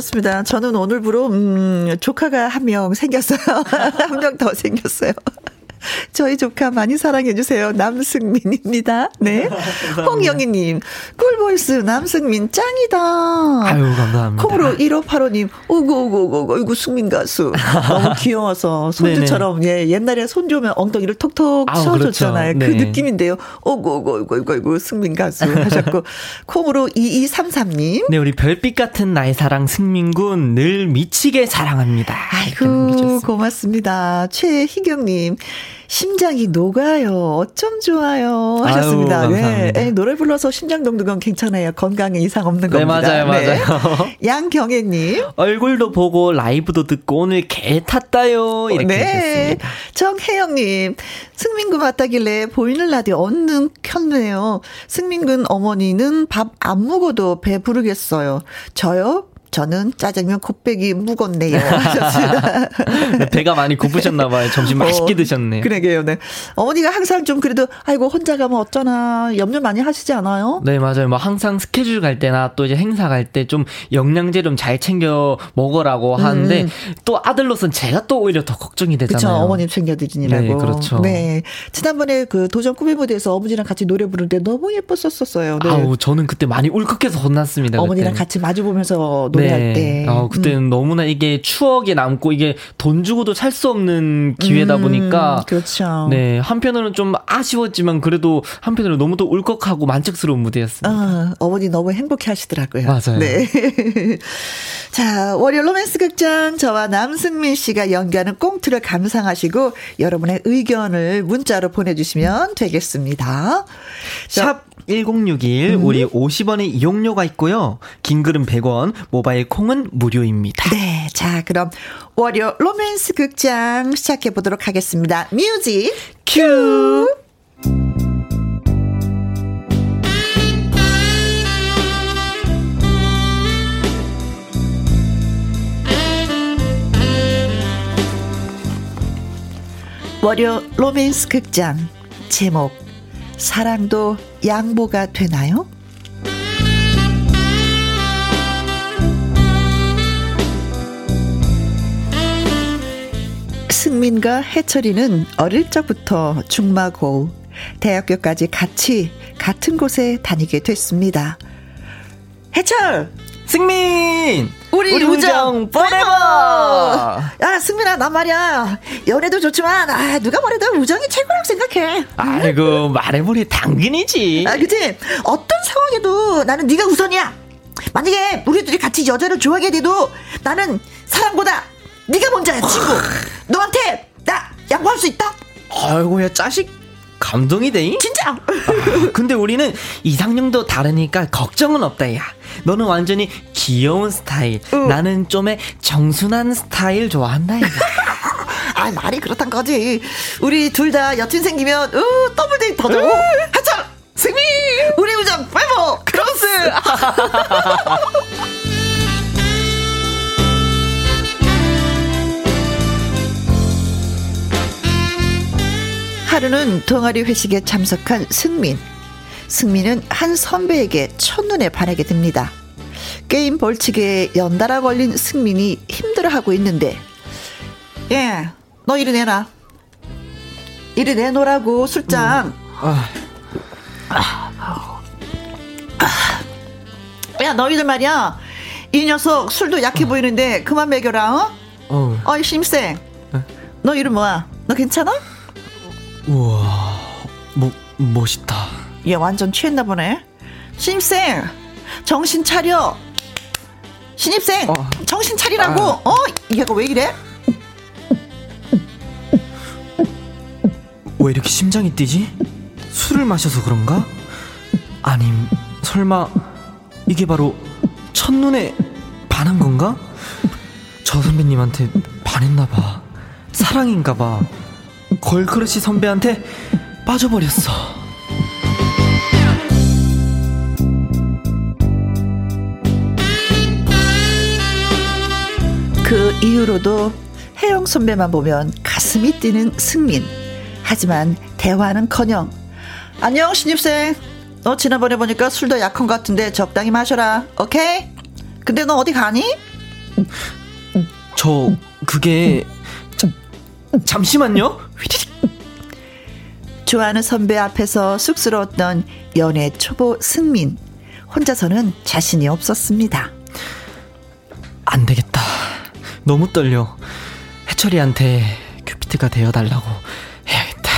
들었습니다. 저는 오늘부로, 음, 조카가 한 명 생겼어요. <laughs> 한 명 더 생겼어요. 저희 조카 많이 사랑해주세요. 남승민입니다. 네. <laughs> 홍영희님, 꿀보이스 남승민 짱이다. 아유, 감사합니다. 콩으로 1585님, 오구오구오구, 이구 승민 가수. 너무 귀여워서 <laughs> 손주처럼, 예, 옛날에 손주면 엉덩이를 톡톡 쳐줬잖아요. 그렇죠. 그 네. 느낌인데요. 오구 오구 오구, 승민 가수 <laughs> 하셨고, 콩으로 2233님. 네, 우리 별빛 같은 나의 사랑 승민군 늘 미치게 사랑합니다. 아이고, 고맙습니다. 최희경님. 심장이 녹아요. 어쩜 좋아요. 하셨습니다. 아유, 네. 에 노래 불러서 심장 녹는 건 괜찮아요. 건강에 이상 없는 네, 겁니다. 네, 맞아요, 네. 맞아요. <laughs> 양경혜님. 얼굴도 보고 라이브도 듣고 오늘 개 탔다요. 이렇게 네. 하셨습니다. 정혜영님. 승민군 왔다길래 보이는 라디오 얼른 켰네요. 승민군 어머니는 밥 안 먹어도 배 부르겠어요. 저요? 저는 짜장면 곱빼기 묵었네요. <laughs> 배가 많이 고프셨나 봐요. 점심 맛있게 어, 드셨네요. 그러게요, 네. 어머니가 항상 좀 그래도, 아이고, 혼자 가면 어쩌나, 염려 많이 하시지 않아요? 네, 맞아요. 뭐 항상 스케줄 갈 때나 또 이제 행사 갈 때 좀 영양제 좀 잘 챙겨 먹으라고 하는데 음. 또 아들로서는 제가 또 오히려 더 걱정이 되잖아요. 그렇죠. 어머님 챙겨드리느라고. 네, 그렇죠. 네. 지난번에 그 도전 꿈의 무대에서 어머니랑 같이 노래 부를 때 너무 예뻤었어요. 네. 아우, 저는 그때 많이 울컥해서 혼났습니다. 어머니랑 그때. 같이 마주 보면서 노래할 네. 때. 어, 그때는 음. 너무나 이게 추억에 남고 이게 돈 주고도 살 수 없는 기회다 음, 보니까. 그렇죠. 네. 한편으로는 좀 아쉬웠지만 그래도 한편으로 너무 또 울컥하고 만족스러운 무대였습니다. 어, 어머니 너무 행복해 하시더라고요. 맞아요. 네. <laughs> 자, 월요 로맨스 극장 저와 남승민 씨가 연기하는 꽁트를 감상하시고 여러분의 의견을 문자로 보내주시면 되겠습니다. 샵 1061, 음. 우리 50원의 이용료가 있고요. 긴 글은 100원, 모바일 콩은 무료입니다. 네. 자, 그럼 월요 로맨스 극장 시작해 보도록 하겠습니다. music cue! 월요 로맨스 극장 제목 사랑도 양보가 되나요? 승민과 해철이는 어릴 적부터 죽마고우 대학교까지 같이 같은 곳에 다니게 됐습니다. 해철! 승민! 우리, 우리 우정 forever! 야, 승민아, 나 말이야. 연애도 좋지만, 아, 누가 뭐래도 우정이 최고라고 생각해. 아이고, 말해보니 당근이지. 아, 그치? 어떤 상황에도 나는 네가 우선이야. 만약에 우리 들이 같이 여자를 좋아하게 돼도 나는 사랑보다 네가 먼저야, 친구. 너한테 나 양보할 수 있다? 아이고, 야, 짜식. 감동이 돼잉? 진짜? 아, 근데 우리는 이상형도 다르니까 걱정은 없다, 야. 너는 완전히 귀여운 스타일. 응. 나는 좀의 정순한 스타일 좋아한다, 이거. <laughs> 아, 말이 그렇단 거지. 우리 둘 다 여친 생기면, 으, 더블 데이트하자. 하자! 승민! 우리 우정, forever! 크로스! <laughs> 하루는 동아리 회식에 참석한 승민. 승민은 한 선배에게 첫눈에 반하게 됩니다. 게임 벌칙에 연달아 걸린 승민이 힘들어하고 있는데, 예, 너 이리 내놔. 이리 내놓으라고, 술장. 음. 아. 야, 너희들 말이야. 이 녀석 술도 약해 어. 보이는데 그만 먹여라, 어? 어. 어이, 심생. 네? 너 이름 뭐야? 너 괜찮아? 우와, 뭐, 멋있다. 얘 완전 취했나 보네. 신입생, 정신 차려. 신입생, 어. 정신 차리라고. 아. 어? 얘가 왜 이래? 왜 이렇게 심장이 뛰지? 술을 마셔서 그런가? 아님, 설마, 이게 바로 첫눈에 반한 건가? 저 선배님한테 반했나 봐. 사랑인가 봐. 걸크러쉬 선배한테 빠져버렸어. 그 이후로도 혜영 선배만 보면 가슴이 뛰는 승민. 하지만 대화는커녕 안녕 신입생. 너 지난번에 보니까 술도 약한 것 같은데 적당히 마셔라. 오케이? 근데 너 어디 가니? 저 그게 잠시만요. 좋아하는 선배 앞에서 쑥스러웠던 연애 초보 승민. 혼자서는 자신이 없었습니다. 안 되겠다. 너무 떨려. 해철이한테 큐피트가 되어달라고 해야겠다.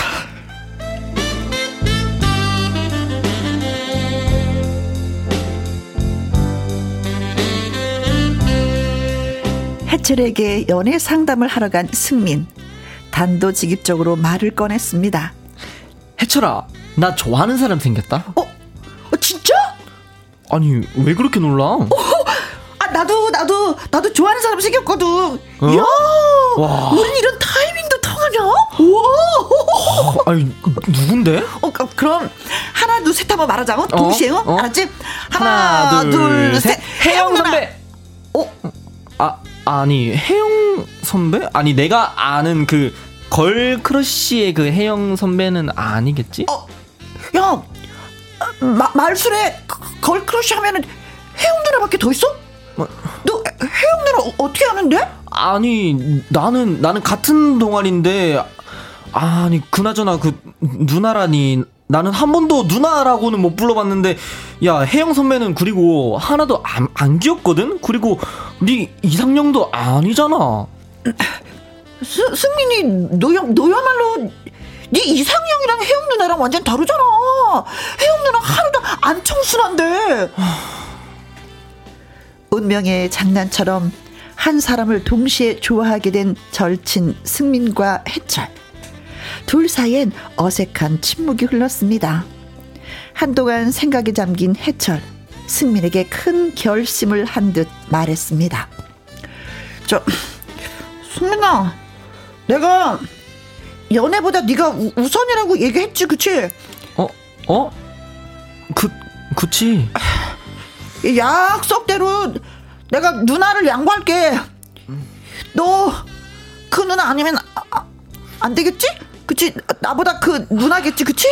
해철에게 연애 상담을 하러 간 승민. 단도직입적으로 말을 꺼냈습니다. 해철아, 나 좋아하는 사람 생겼다. 어? 어 진짜? 아니, 왜 그렇게 놀라? 어, 아, 나도, 나도, 나도 좋아하는 사람 생겼거든. 어? 야 와. 우린 이런 타이밍도 통하냐? 와! 어, 아니, 누군데? 어, 그럼, 하나, 둘, 셋 한번 말하자고. 어? 동시에, 어? 알았지? 하나, 하나 둘, 둘, 셋. 혜영 선배! 어? 아, 아니, 혜영 선배? 아니, 내가 아는 그, girl crush의 그 혜영 선배는 아니겠지? 어, 야, 마, 말술에 girl crush 하면은 혜영 누나밖에 더 있어? 뭐? 너 혜영 누나 어떻게 아는데? 아니 나는 나는 같은 동아리인데 아니 그나저나 그 누나라니 나는 한 번도 누나라고는 못 불러봤는데 야 혜영 선배는 그리고 하나도 안, 안 귀엽거든 그리고 네 이상형도 아니잖아 <laughs> 스, 승민이 너야 너야말로 네 이상형이랑 혜영 누나랑 완전 다르잖아. 혜영 누나 하루도 안 청순한데. <sighs> 운명의 장난처럼 한 사람을 동시에 좋아하게 된 절친 승민과 해철. 둘 사이엔 어색한 침묵이 흘렀습니다. 한동안 생각에 잠긴 해철. 승민에게 큰 결심을 한 듯 말했습니다. 저, <clears throat> 승민아, 내가 연애보다 네가 우, 우선이라고 얘기했지, 그치? 어, 어? 그, 그치. 약속대로 내가 누나를 양보할게. 너 그 누나 아니면 아, 아, 안 되겠지? 그치? 나보다 그 누나겠지, 그치?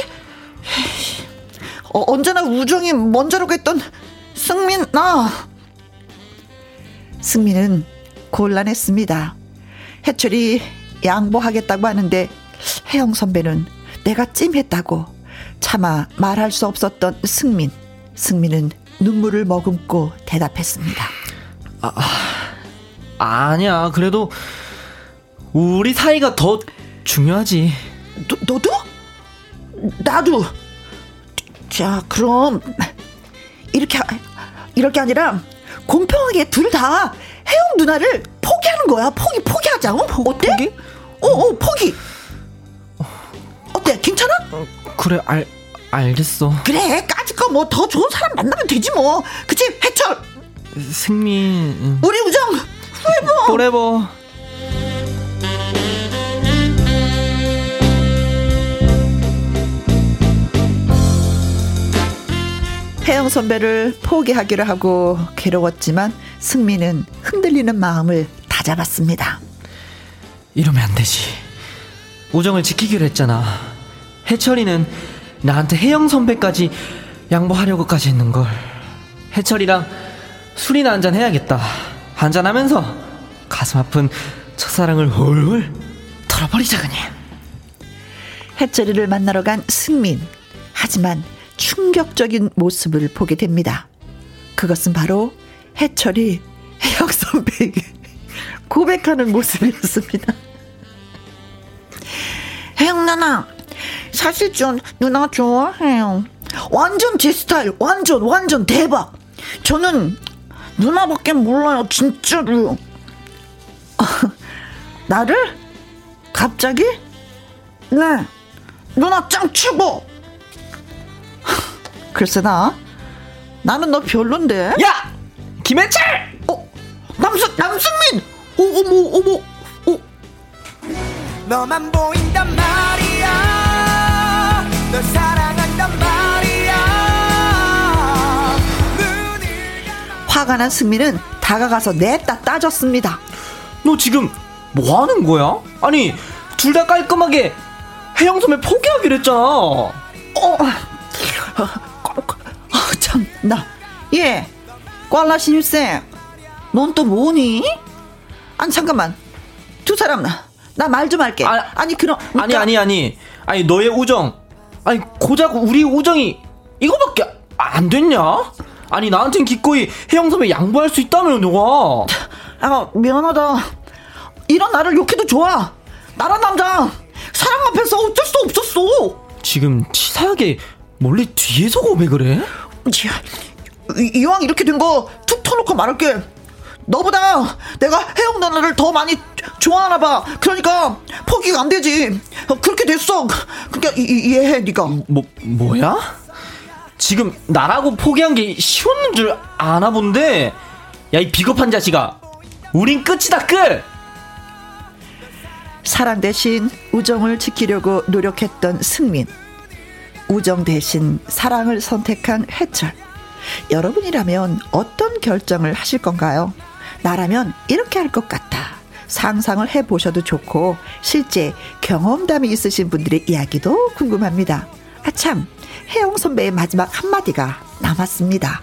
어, 언제나 우정이 먼저라고 했던 승민, 나. 승민은 곤란했습니다. 해철이 양보하겠다고 하는데 혜영 선배는 내가 찜했다고 차마 말할 수 없었던 승민. 승민은 눈물을 머금고 대답했습니다. 아, 아니야. 그래도 우리 사이가 더 중요하지. 너, 너도? 나도. 자, 그럼 이렇게 이럴 게 아니라 공평하게 둘 다 혜영 누나를 거야. 포기 포기하자. 어? 어때? 포기? 어, 어, 포기. 어때? 괜찮아? 어, 그래, 알, 알겠어. 그래, 까짓 거 뭐 더 좋은 사람 만나면 되지 뭐. 그치? 해철. 승민. 우리 우정. forever. forever. 혜영 선배를 포기하기로 하고 괴로웠지만 승민은 흔들리는 마음을 다잡았습니다. 이러면 안 되지. 우정을 지키기로 했잖아. 해철이는 나한테 혜영 선배까지 양보하려고까지 했는걸. 해철이랑 술이나 한잔 해야겠다. 한잔하면서 가슴 아픈 첫사랑을 홀홀 털어버리자 그냥. 해철이를 만나러 간 승민. 하지만 충격적인 모습을 보게 됩니다. 그것은 바로 해철이 혜영 선배에게 고백하는 모습이었습니다. 혜영 누나, 사실 좀 누나 좋아해요. 완전 제 스타일, 완전 완전 대박. 저는 누나밖에 몰라요, 진짜로. <laughs> 나를? 갑자기? 네. 누나 짱 최고! <laughs> 글쎄 나 나는 너 별론데. 야, 김해철. 어, 남승 남승민. 어, 어머 어머. 어. 너만 보인단 말이야. 널 사랑한단 말이야. 화가 난 승민은 다가가서 냈다 따졌습니다. 너 지금 뭐 하는 거야? 아니 둘 다 깔끔하게 해영 선배 포기하기로 했잖아. 어. 참나 예 꽐라 신입생 넌 또 뭐니? 아니 잠깐만. 두 사람 나 말 좀 할게. 아, 니 그럼 그러니까, 아니 아니 아니. 아니 너의 우정. 아니 고작 우리 우정이 이거밖에 안 됐냐? 아니 나한텐 기꺼이 혜영 선배 양보할 수 있다며 너가? 아 미안하다. 이런 나를 욕해도 좋아. 나란 남자. 사랑 앞에서 어쩔 수 없었어. 지금 치사하게 몰래 뒤에서 고백을 해? 이, 이왕 이렇게 된 거 툭 터놓고 말할게 너보다 내가 혜영 누나를 더 많이 좋아하나 봐. 그러니까 포기가 안 되지. 그렇게 됐어. 그러니까 이, 해해 네가. 뭐 뭐야? 지금 나라고 포기한 게 쉬웠는 줄 아나 본데. 야 이 비겁한 자식아. 우린 끝이다 끝. 사랑 대신 우정을 지키려고 노력했던 승민. 우정 대신 사랑을 선택한 해철. 여러분이라면 어떤 결정을 하실 건가요? 나라면 이렇게 할 것 같아. 상상을 해보셔도 좋고, 실제 경험담이 있으신 분들의 이야기도 궁금합니다. 아, 참, 혜영 선배의 마지막 한마디가 남았습니다.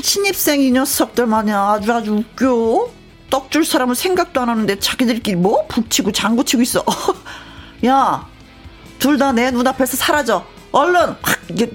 신입생 이 녀석들만이 아주 아주 웃겨. 떡줄 사람은 생각도 안 하는데 자기들끼리 뭐 북치고 장구치고 있어. 야, 둘 다 내 눈앞에서 사라져. 얼른 확 이게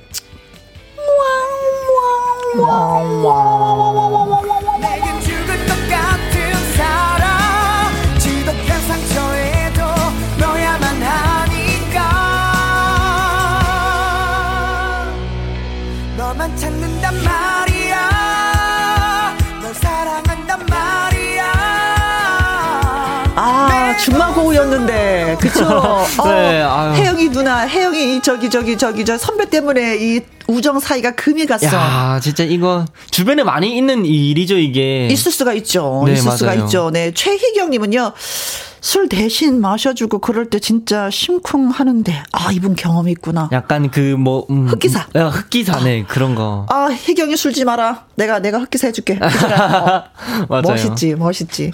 중마고우였는데 <laughs> 그쵸 네, 어, 혜영이 누나 혜영이 저기 저기 저기 저 선배 때문에 이 우정 사이가 금이 갔어. 야, 진짜 이거 주변에 많이 있는 일이죠, 이게. 있을 수가 있죠. 네, 있을 맞아요. 수가 있죠. 네. 최희경 님은요. 술 대신 마셔주고 그럴 때 진짜 심쿵하는데 아 이분 경험이 있구나. 약간 그뭐 음, 흑기사. 음, 흑기사네 아, 그런 거. 아 희경이 술지 마라. 내가 내가 흑기사 해줄게. 어, <laughs> 멋있지 멋있지.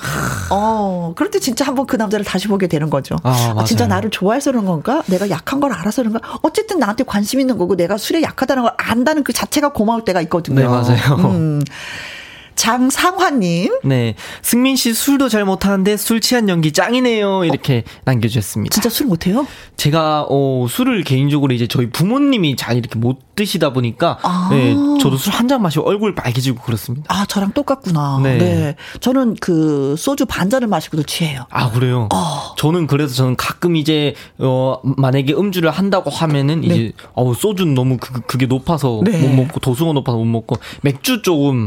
어 그럴 때 진짜 한번 그 남자를 다시 보게 되는 거죠. 아, 아, 진짜 나를 좋아해서 그런 건가? 내가 약한 걸 알아서 그런가? 어쨌든 나한테 관심 있는 거고 내가 술에 약하다는 걸 안다는 그 자체가 고마울 때가 있거든요. 네 맞아요. 음. 장상화님. 네. 승민 씨 술도 잘 못하는데 술 취한 연기 짱이네요. 이렇게 어? 남겨주셨습니다. 진짜 술 못해요? 제가, 어, 술을 개인적으로 이제 저희 부모님이 잘 이렇게 못 드시다 보니까, 아. 네. 저도 술 한 잔 마시고 얼굴 빨개지고 그렇습니다. 아, 저랑 똑같구나. 네. 네. 저는 그 소주 반 잔을 마시고도 취해요. 아, 그래요? 어. 저는 그래서 저는 가끔 이제, 어, 만약에 음주를 한다고 하면은 네. 이제, 어 소주는 너무 그, 그게 높아서 네. 못 먹고, 도수가 높아서 못 먹고, 맥주 조금.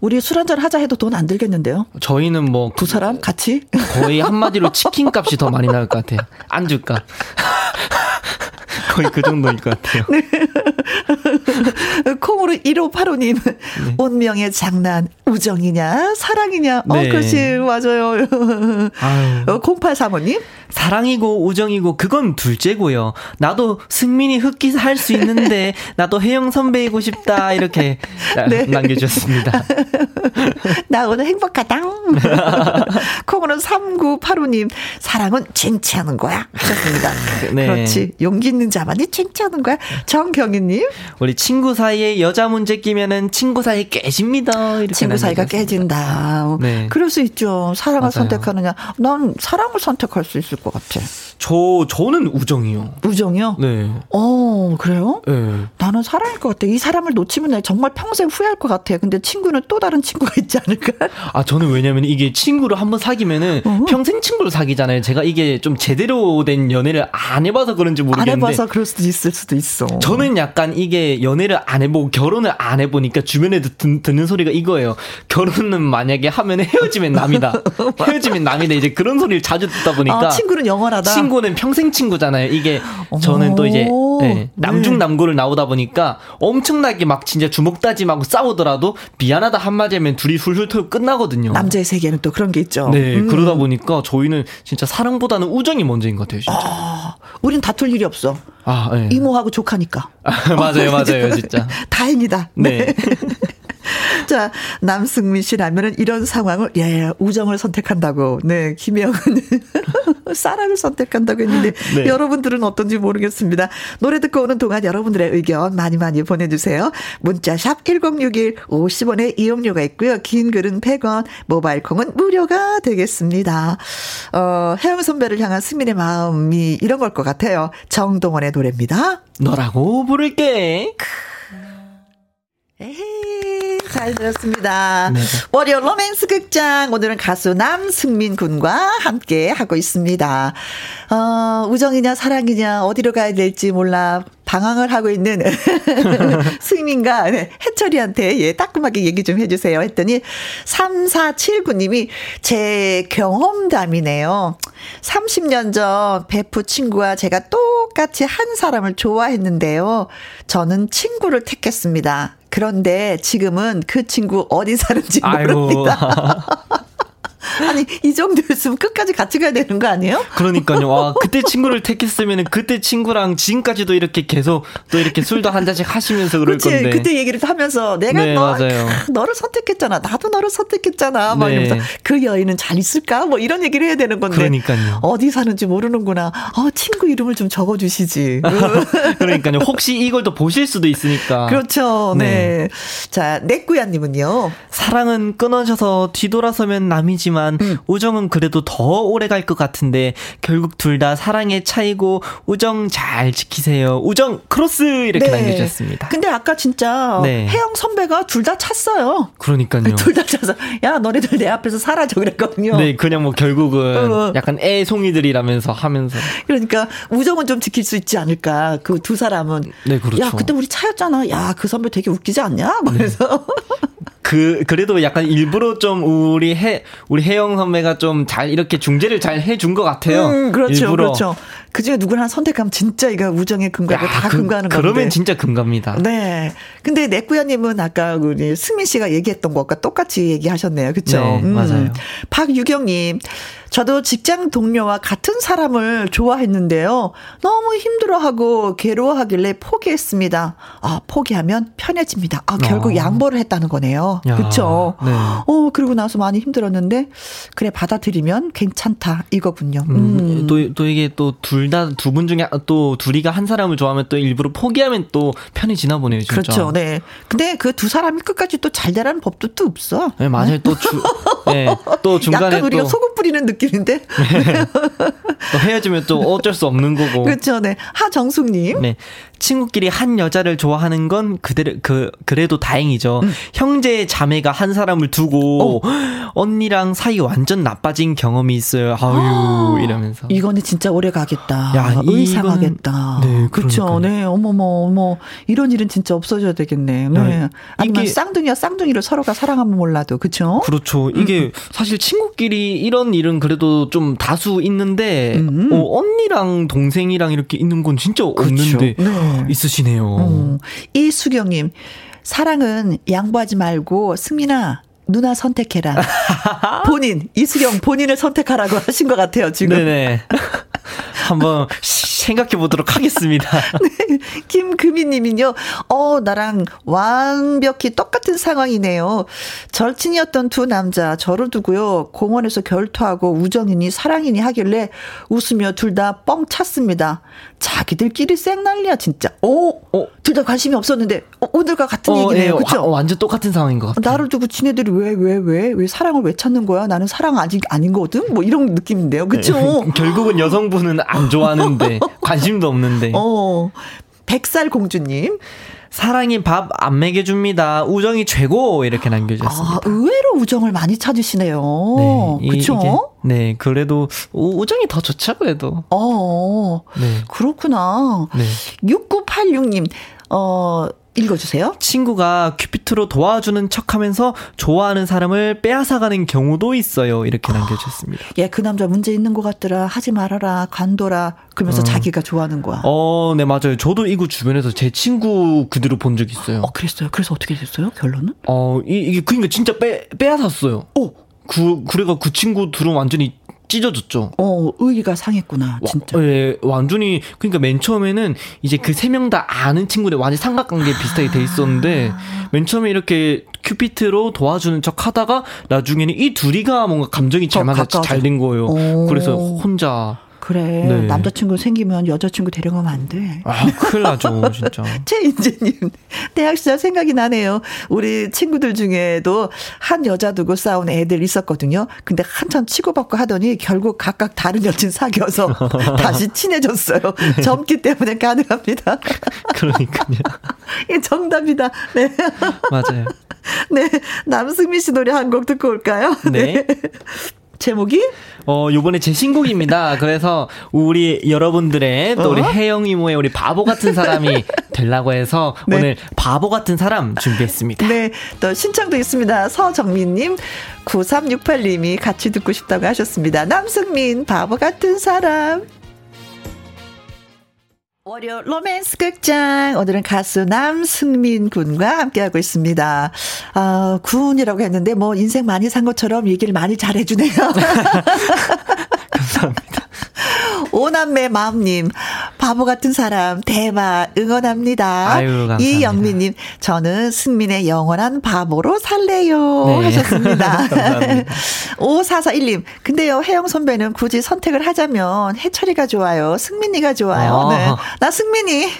우리 술 한잔 하자 해도 돈 안 들겠는데요? 저희는 뭐 두 사람 같이 거의 한마디로 치킨 값이 더 많이 나올 것 같아요. 안주값. 거의 그 정도일 것 같아요. 네. <laughs> 콩으로 1585님, 네. 운명의 장난, 우정이냐, 사랑이냐, 어, 네. 어, 그렇지, 맞아요. 어, 0835님, 사랑이고 우정이고 그건 둘째고요. 나도 승민이 흑기사 할수 있는데 <laughs> 나도 혜영 선배이고 싶다 이렇게 네. 남겨주셨습니다. <laughs> 나 오늘 행복하다. <laughs> 콩으로 3985님 사랑은 쟁취하는 거야 하셨습니다. 네. 그렇지 용기 있는 자만이 쟁취하는 거야. 정경희님 우리 친구 사이에 여자 문제 끼면은 친구 사이 깨집니다. 친구 사이가 깨진다. 네. 그럴 수 있죠. 사랑을 맞아요. 선택하느냐. 난 사랑을 선택할 수 있을 것 같아. 저 저는 우정이요. 우정이요? 네. 어 그래요? 네. 나는 사랑일 것 같아. 이 사람을 놓치면 정말 평생 후회할 것 같아. 근데 친구는 또 다른 친구가 있지 않을까? 아 저는 왜냐면 이게 친구를 한번 사귀면은 어? 평생 친구를 사귀잖아요. 제가 이게 좀 제대로 된 연애를 안 해봐서 그런지 모르겠는데. 안 해봐서 그럴 수도 있을 수도 있어. 저는 약간 이게 연애를 안 해보고 결혼을 안 해보니까 주변에 듣, 듣는 소리가 이거예요. 결혼은 만약에 하면 헤어지면 남이다. <laughs> 헤어지면 남이다. 이제 그런 소리를 자주 듣다 보니까. 아, 친구는 영원하다. 친구는 평생 친구잖아요. 이게 저는 또 이제 네, 남중 남고를 나오다 보니까 엄청나게 막 진짜 주먹 다짐하고 싸우더라도 미안하다 한마디 하면 둘이 훌훌 털고 끝나거든요. 남자의 세계는 또 그런 게 있죠. 네, 음. 그러다 보니까 저희는 진짜 사랑보다는 우정이 먼저인 것 같아요. 진짜. 아, 우린 다툴 일이 없어. 아, 네. 이모하고 조카니까. 맞아요, 맞아요, 진짜. <laughs> 다행이다. 네. 네. <laughs> 자, 남승민 씨라면은 이런 상황을, 예, 우정을 선택한다고. 네, 김영은. <laughs> <laughs> 사랑을 선택한다고 했는데 네. 여러분들은 어떤지 모르겠습니다. 노래 듣고 오는 동안 여러분들의 의견 많이 많이 보내주세요. 문자 샵 1061, 50원의 이용료가 있고요. 긴 글은 100원, 모바일 콩은 무료가 되겠습니다. 어, 혜영 선배를 향한 승민의 마음이 이런 걸 것 같아요. 정동원의 노래입니다. 너라고 부를게. 에헤이, 잘 들었습니다. 네. 월요 로맨스 극장. 오늘은 가수 남승민 군과 함께 하고 있습니다. 어, 우정이냐, 사랑이냐, 어디로 가야 될지 몰라. 방황을 하고 있는 <laughs> 승민과 네, 해철이한테 예, 따끔하게 얘기 좀 해주세요. 했더니 3479님이 제 경험담이네요. 30년 전 베프 친구와 제가 똑같이 한 사람을 좋아했는데요. 저는 친구를 택했습니다. 그런데 지금은 그 친구 어디 사는지 모릅니다. <laughs> <laughs> 아니 이 정도였으면 끝까지 같이 가야 되는 거 아니에요? 그러니까요. 와 <laughs> 그때 친구를 택했으면 그때 친구랑 지금까지도 이렇게 계속 또 이렇게 술도 한 잔씩 하시면서 그럴 그치, 건데. 그때 얘기를 하면서 내가 네, 너, 맞아요. 너를 선택했잖아. 나도 너를 선택했잖아. 막 네. 이러면서 그 여인은 잘 있을까? 뭐 이런 얘기를 해야 되는 건데. 그러니까요. 어디 사는지 모르는구나. 어 친구 이름을 좀 적어주시지. <laughs> 그러니까요. 혹시 이걸 또 보실 수도 있으니까. 그렇죠. 네. 네. 자 넥구야님은요. 사랑은 끊어져서 뒤돌아서면 남이지만. 하지만 음. 우정은 그래도 더 오래 갈 것 같은데 결국 둘 다 사랑의 차이고 우정 잘 지키세요. 우정 크로스 이렇게 네. 남겨주셨습니다. 근데 아까 진짜 네. 혜영 선배가 둘 다 찼어요. 그러니까요. <laughs> 둘 다 차서 야 너네들 내 앞에서 사라져 그랬거든요. 네, 그냥 뭐 결국은 어. 약간 애송이들이라면서 하면서. 그러니까 우정은 좀 지킬 수 있지 않을까. 그 두 사람은. 네, 그렇죠. 야 그때 우리 차였잖아. 야 그 선배 되게 웃기지 않냐? 그래서. 네. <laughs> 그 그래도 약간 일부러 좀 우리 해 우리 혜영 선배가 좀 잘 이렇게 중재를 잘 해준 것 같아요. 음, 그렇죠, 일부러. 그렇죠. 그 중에 누구나 선택하면 진짜 이거 우정의 근거고 다 그, 근거하는 건데. 그러면 진짜 근거입니다. 네. 근데 내꾸야님은 아까 우리 승민 씨가 얘기했던 것과 똑같이 얘기하셨네요. 그렇죠? 네, 음. 맞아요. 박유경님. 저도 직장 동료와 같은 사람을 좋아했는데요. 너무 힘들어하고 괴로워하길래 포기했습니다. 아, 포기하면 편해집니다. 아, 결국 어. 양보를 했다는 거네요. 그렇죠. 네. 어, 그리고 나서 많이 힘들었는데 그래 받아들이면 괜찮다 이거군요. 음. 음. 또, 또 이게 또둘 다 두 분 중에 또 둘이가 한 사람을 좋아하면 또 일부러 포기하면 또 편해지나 보네요. 진짜. 그렇죠. 네. 근데 그 두 사람이 끝까지 또 잘 되라는 법도 또 없어. 네, 맞아요. 또 주, 네, 또 <laughs> 중간에 약간 우리가 소금 뿌리는 느낌. 느낌인데. 네. 또 헤어지면 또 어쩔 수 없는 거고. 그렇죠. 네. 하정숙 님. 네. 친구끼리 한 여자를 좋아하는 건 그대로 그 그래도 다행이죠. 음. 형제 자매가 한 사람을 두고 오. 언니랑 사이 완전 나빠진 경험이 있어요. 아유 이러면서. 이거는 진짜 오래 가겠다. 야, 의상하겠다. 네, 그렇죠. 네, 어머머, 어머 이런 일은 진짜 없어져야 되겠네. 네. 네. 아니면 쌍둥이와 쌍둥이를 서로가 사랑하면 몰라도 그렇죠. 그렇죠. 이게 음. 사실 친구끼리 이런 일은 그래도 좀 다수 있는데 음. 어, 언니랑 동생이랑 이렇게 있는 건 진짜. 없는데. 네. 있으시네요. 어. 이수경님, 사랑은 양보하지 말고 승민아 누나 선택해라. <laughs> 본인 이수경 본인을 선택하라고 하신 것 같아요 지금. 네네. <laughs> 한번 생각해 보도록 하겠습니다. <laughs> 네. 김금희님은요, 어, 나랑 완벽히 똑같은 상황이네요. 절친이었던 두 남자, 저를 두고요, 공원에서 결투하고 우정이니 사랑이니 하길래 웃으며 둘 다 뻥 찼습니다. 자기들끼리 쌩난리야, 진짜. 어, 어. 둘 다 관심이 없었는데, 어, 오늘과 같은 어, 얘기네요. 예, 그쵸? 와, 완전 똑같은 상황인 것 같아요. 나를 두고 지네들이 왜, 왜, 왜, 왜 사랑을 왜 찾는 거야? 나는 사랑 아직 아닌거든? 뭐 이런 느낌인데요. 그쵸? 네. <laughs> 결국은 여성분은 안 좋아하는데, <laughs> 관심도 없는데. 어, 백살 공주님. 사랑이 밥 안 먹여줍니다. 우정이 최고 이렇게 남겨주셨습니다. 아, 의외로 우정을 많이 찾으시네요. 네, 그렇죠? 네, 그래도 우 정이 더 좋죠, 그래도. 어, 네. 그렇구나. 네. 6986님, 어, 읽어주세요. 친구가 큐피트로 도와주는 척하면서 좋아하는 사람을 빼앗아가는 경우도 있어요. 이렇게 아, 남겨주셨습니다. 예, 그 남자 문제 있는 것 같더라. 하지 말아라. 관둬라. 그러면서 어. 자기가 좋아하는 거야. 어, 네 맞아요. 저도 이거 주변에서 제 친구 그대로 본 적 있어요. 어, 그랬어요. 그래서 어떻게 됐어요? 결론은? 어, 이, 이게 그러니까 진짜 빼 빼앗았어요. 어. 그 그래가 그 친구 들은 완전히 찢어졌죠. 어, 의의가 상했구나, 진짜. 와, 예, 완전히 그러니까 맨 처음에는 이제 그 세 명 다 아는 친구들 완전 삼각관계 비슷하게 돼 있었는데 아. 맨 처음에 이렇게 큐피트로 도와주는 척 하다가 나중에는 이 둘이가 뭔가 감정이 잘 맞아 잘된 거예요. 오. 그래서 혼자 그래. 네. 남자친구 생기면 여자친구 데려가면 안 돼. 아, 큰일 나죠, 진짜. <laughs> 최인재님, 대학 시절 생각이 나네요. 우리 친구들 중에도 한 여자 두고 싸운 애들 있었거든요. 근데 한참 치고받고 하더니 결국 각각 다른 여친 사귀어서 <laughs> 다시 친해졌어요. 네. 젊기 때문에 가능합니다. <laughs> 그러니까요. 이 정답이다. 네. 맞아요. 네. 남승민 씨 노래 한 곡 듣고 올까요? 네. 네. 제목이? 어, 요번에 제 신곡입니다. 그래서 우리 여러분들의 또 우리 어? 혜영 이모의 우리 바보 같은 사람이 되려고 해서 <laughs> 네. 오늘 바보 같은 사람 준비했습니다. 네. 또 신청도 있습니다. 서정민님, 9368님이 같이 듣고 싶다고 하셨습니다. 남승민, 바보 같은 사람. 월요 로맨스 극장 오늘은 가수 남승민 군과 함께하고 있습니다. 아 군이라고 했는데 뭐 인생 많이 산 것처럼 얘기를 많이 잘해주네요. <laughs> 감사합니다. 오남매 마음님, 바보 같은 사람, 대박, 응원합니다. 아유, 감사합니다. 이영민님, 저는 승민의 영원한 바보로 살래요. 네. 하셨습니다. <laughs> 감사합니다. <laughs> 5441님, 근데요, 혜영 선배는 굳이 선택을 하자면 해철이가 좋아요. 승민이가 좋아요. 어. 네. 나 승민이.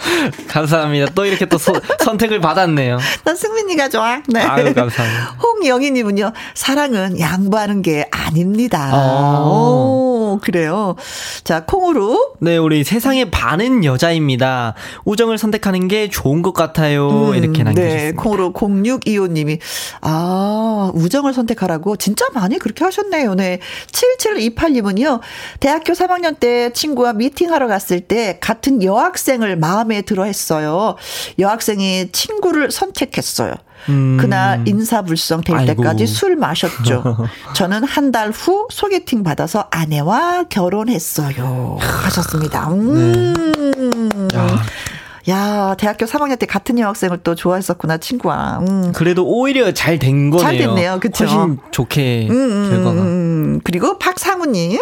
<laughs> 감사합니다. 또 이렇게 또 소, 선택을 받았네요. 난 승민이가 좋아. 네. 아유, 감사합니다. <laughs> 홍영희님은요, 사랑은 양보하는 게 아닙니다. 어. 오, 그래요. 자, 콩으로. 네, 우리 세상의 반은 여자입니다. 우정을 선택하는 게 좋은 것 같아요. 음, 이렇게 남겨주셨습니다. 네, 콩으로 0625님이, 아, 우정을 선택하라고 진짜 많이 그렇게 하셨네요. 네. 7728님은요, 대학교 3학년 때 친구와 미팅하러 갔을 때 같은 여학생을 마음에 들어 했어요. 여학생이 친구를 선택했어요. 음. 그날 인사불성 될 아이고. 때까지 술 마셨죠. <laughs> 저는 한 달 후 소개팅 받아서 아내와 결혼했어요. 하셨습니다. 음. 네. 야, 대학교 3학년 때 같은 여학생을 또 좋아했었구나, 친구와. 음. 그래도 오히려 잘 된 거네요. 잘 됐네요. 그쵸. 훨씬 좋게 음, 음, 결과가. 음. 그리고 박상우님.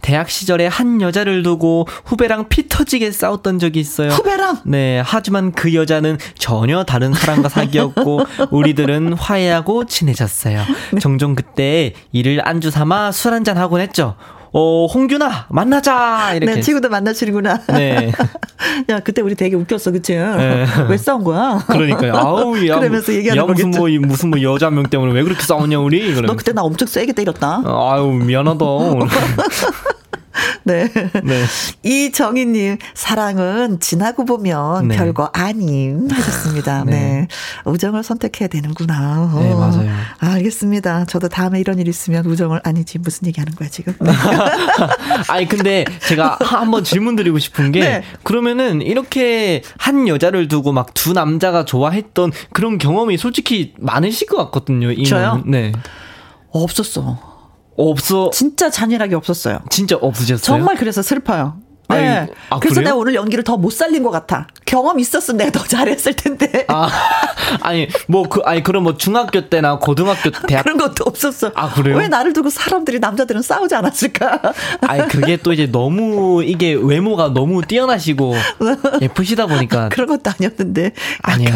대학 시절에 한 여자를 두고 후배랑 피 터지게 싸웠던 적이 있어요. 후배랑? 네. 하지만 그 여자는 전혀 다른 사람과 사귀었고, <laughs> 우리들은 화해하고 친해졌어요. 네. 종종 그때 일을 안주 삼아 술 한잔 하곤 했죠. 어, 홍균아, 만나자! 이렇게. 네, 친구도 만나시는구나. 네. <laughs> 야, 그때 우리 되게 웃겼어, 그치? 네. <laughs> 왜 싸운 거야? 그러니까요. 아우, 야. 그러면서 얘기하는 야, 무슨 뭐, 무슨 뭐 여자 명 때문에 왜 그렇게 싸웠냐, 우리? 그러면서. 너 그때 나 엄청 세게 때렸다. 아유, 미안하다. <laughs> <laughs> 네. 네. 이정희님, 사랑은 지나고 보면 네. 별거 아님 하셨습니다. 네. 네. 우정을 선택해야 되는구나. 네, 맞아요. 아, 알겠습니다. 저도 다음에 이런 일 있으면 우정을, 아니지, 무슨 얘기 하는 거야, 지금? 네. <laughs> 아니, 근데 제가 한번 질문 드리고 싶은 게, 네. 그러면은 이렇게 한 여자를 두고 막 두 남자가 좋아했던 그런 경험이 솔직히 많으실 것 같거든요. 저요? 네. 없었어. 없어. 진짜 잔인하게 없었어요. 진짜 없으셨어요? 정말 그래서 슬퍼요. 네. 아, 그래서 그래요? 내가 오늘 연기를 더 못 살린 것 같아. 경험 있었으면 내가 더 잘했을 텐데. 아, <laughs> 아니, 뭐, 그, 아니, 그럼 뭐 중학교 때나 고등학교, 대학. 그런 것도 없었어. 아, 그래요? 왜 나를 두고 사람들이, 남자들은 싸우지 않았을까? 아니, 그게 또 이제 너무, 이게 외모가 너무 뛰어나시고, <laughs> 예쁘시다 보니까. 그런 것도 아니었는데. 아니요.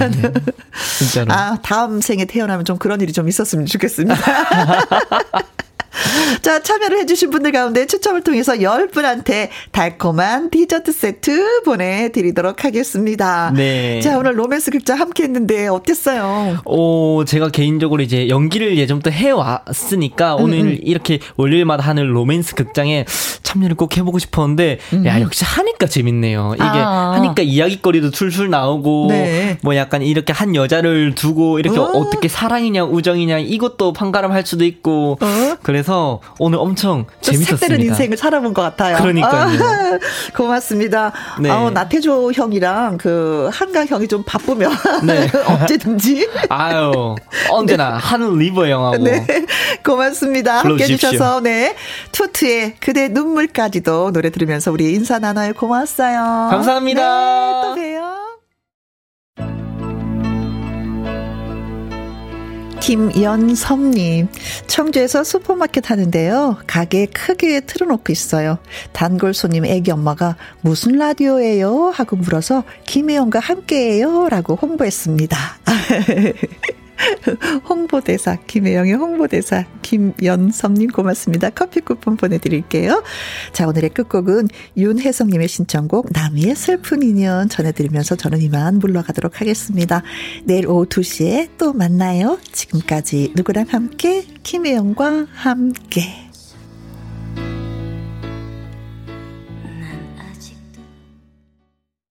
진짜로. 아, 다음 생에 태어나면 좀 그런 일이 좀 있었으면 좋겠습니다. <laughs> <laughs> 자, 참여를 해주신 분들 가운데 추첨을 통해서 10분한테 달콤한 디저트 세트 보내드리도록 하겠습니다. 네. 자, 오늘 로맨스 극장 함께 했는데 어땠어요? 오, 제가 개인적으로 이제 연기를 예전부터 해왔으니까 음, 오늘 음. 이렇게 월요일마다 하는 로맨스 극장에 참여를 꼭 해보고 싶었는데, 음. 야, 역시 하니까 재밌네요. 이게 아. 하니까 이야기거리도 술술 나오고, 네. 뭐 약간 이렇게 한 여자를 두고 이렇게 어. 떻게 사랑이냐, 우정이냐, 이것도 판가름 할 수도 있고, 어? 그래서 그래서 오늘 엄청 재밌었습니다. 색다른 인생을 살아본 것 같아요. 그러니까요. 아, 고맙습니다. 네. 아, 나태조 형이랑 그 한강 형이 좀 바쁘면 네. <laughs> 언제든지. 아유 언제나 한 리버 영하고. 네, 고맙습니다. 함께 해 주셔서 네 투투의 그대 눈물까지도 노래 들으면서 우리 인사 나눠요. 고마워요. 감사합니다. 네, 또 봬요. 김연섭님, 청주에서 슈퍼마켓 하는데요. 가게 크게 틀어놓고 있어요. 단골 손님 애기 엄마가 무슨 라디오예요? 하고 물어서 김혜영과 함께해요. 라고 홍보했습니다. <laughs> <laughs> 홍보대사, 김혜영의 홍보대사, 김연섭님 고맙습니다. 커피 쿠폰 보내드릴게요. 자, 오늘의 끝곡은 윤혜성님의 신청곡, 남이의 슬픈 인연 전해드리면서 저는 이만 물러가도록 하겠습니다. 내일 오후 2시에 또 만나요. 지금까지 누구랑 함께, 김혜영과 함께.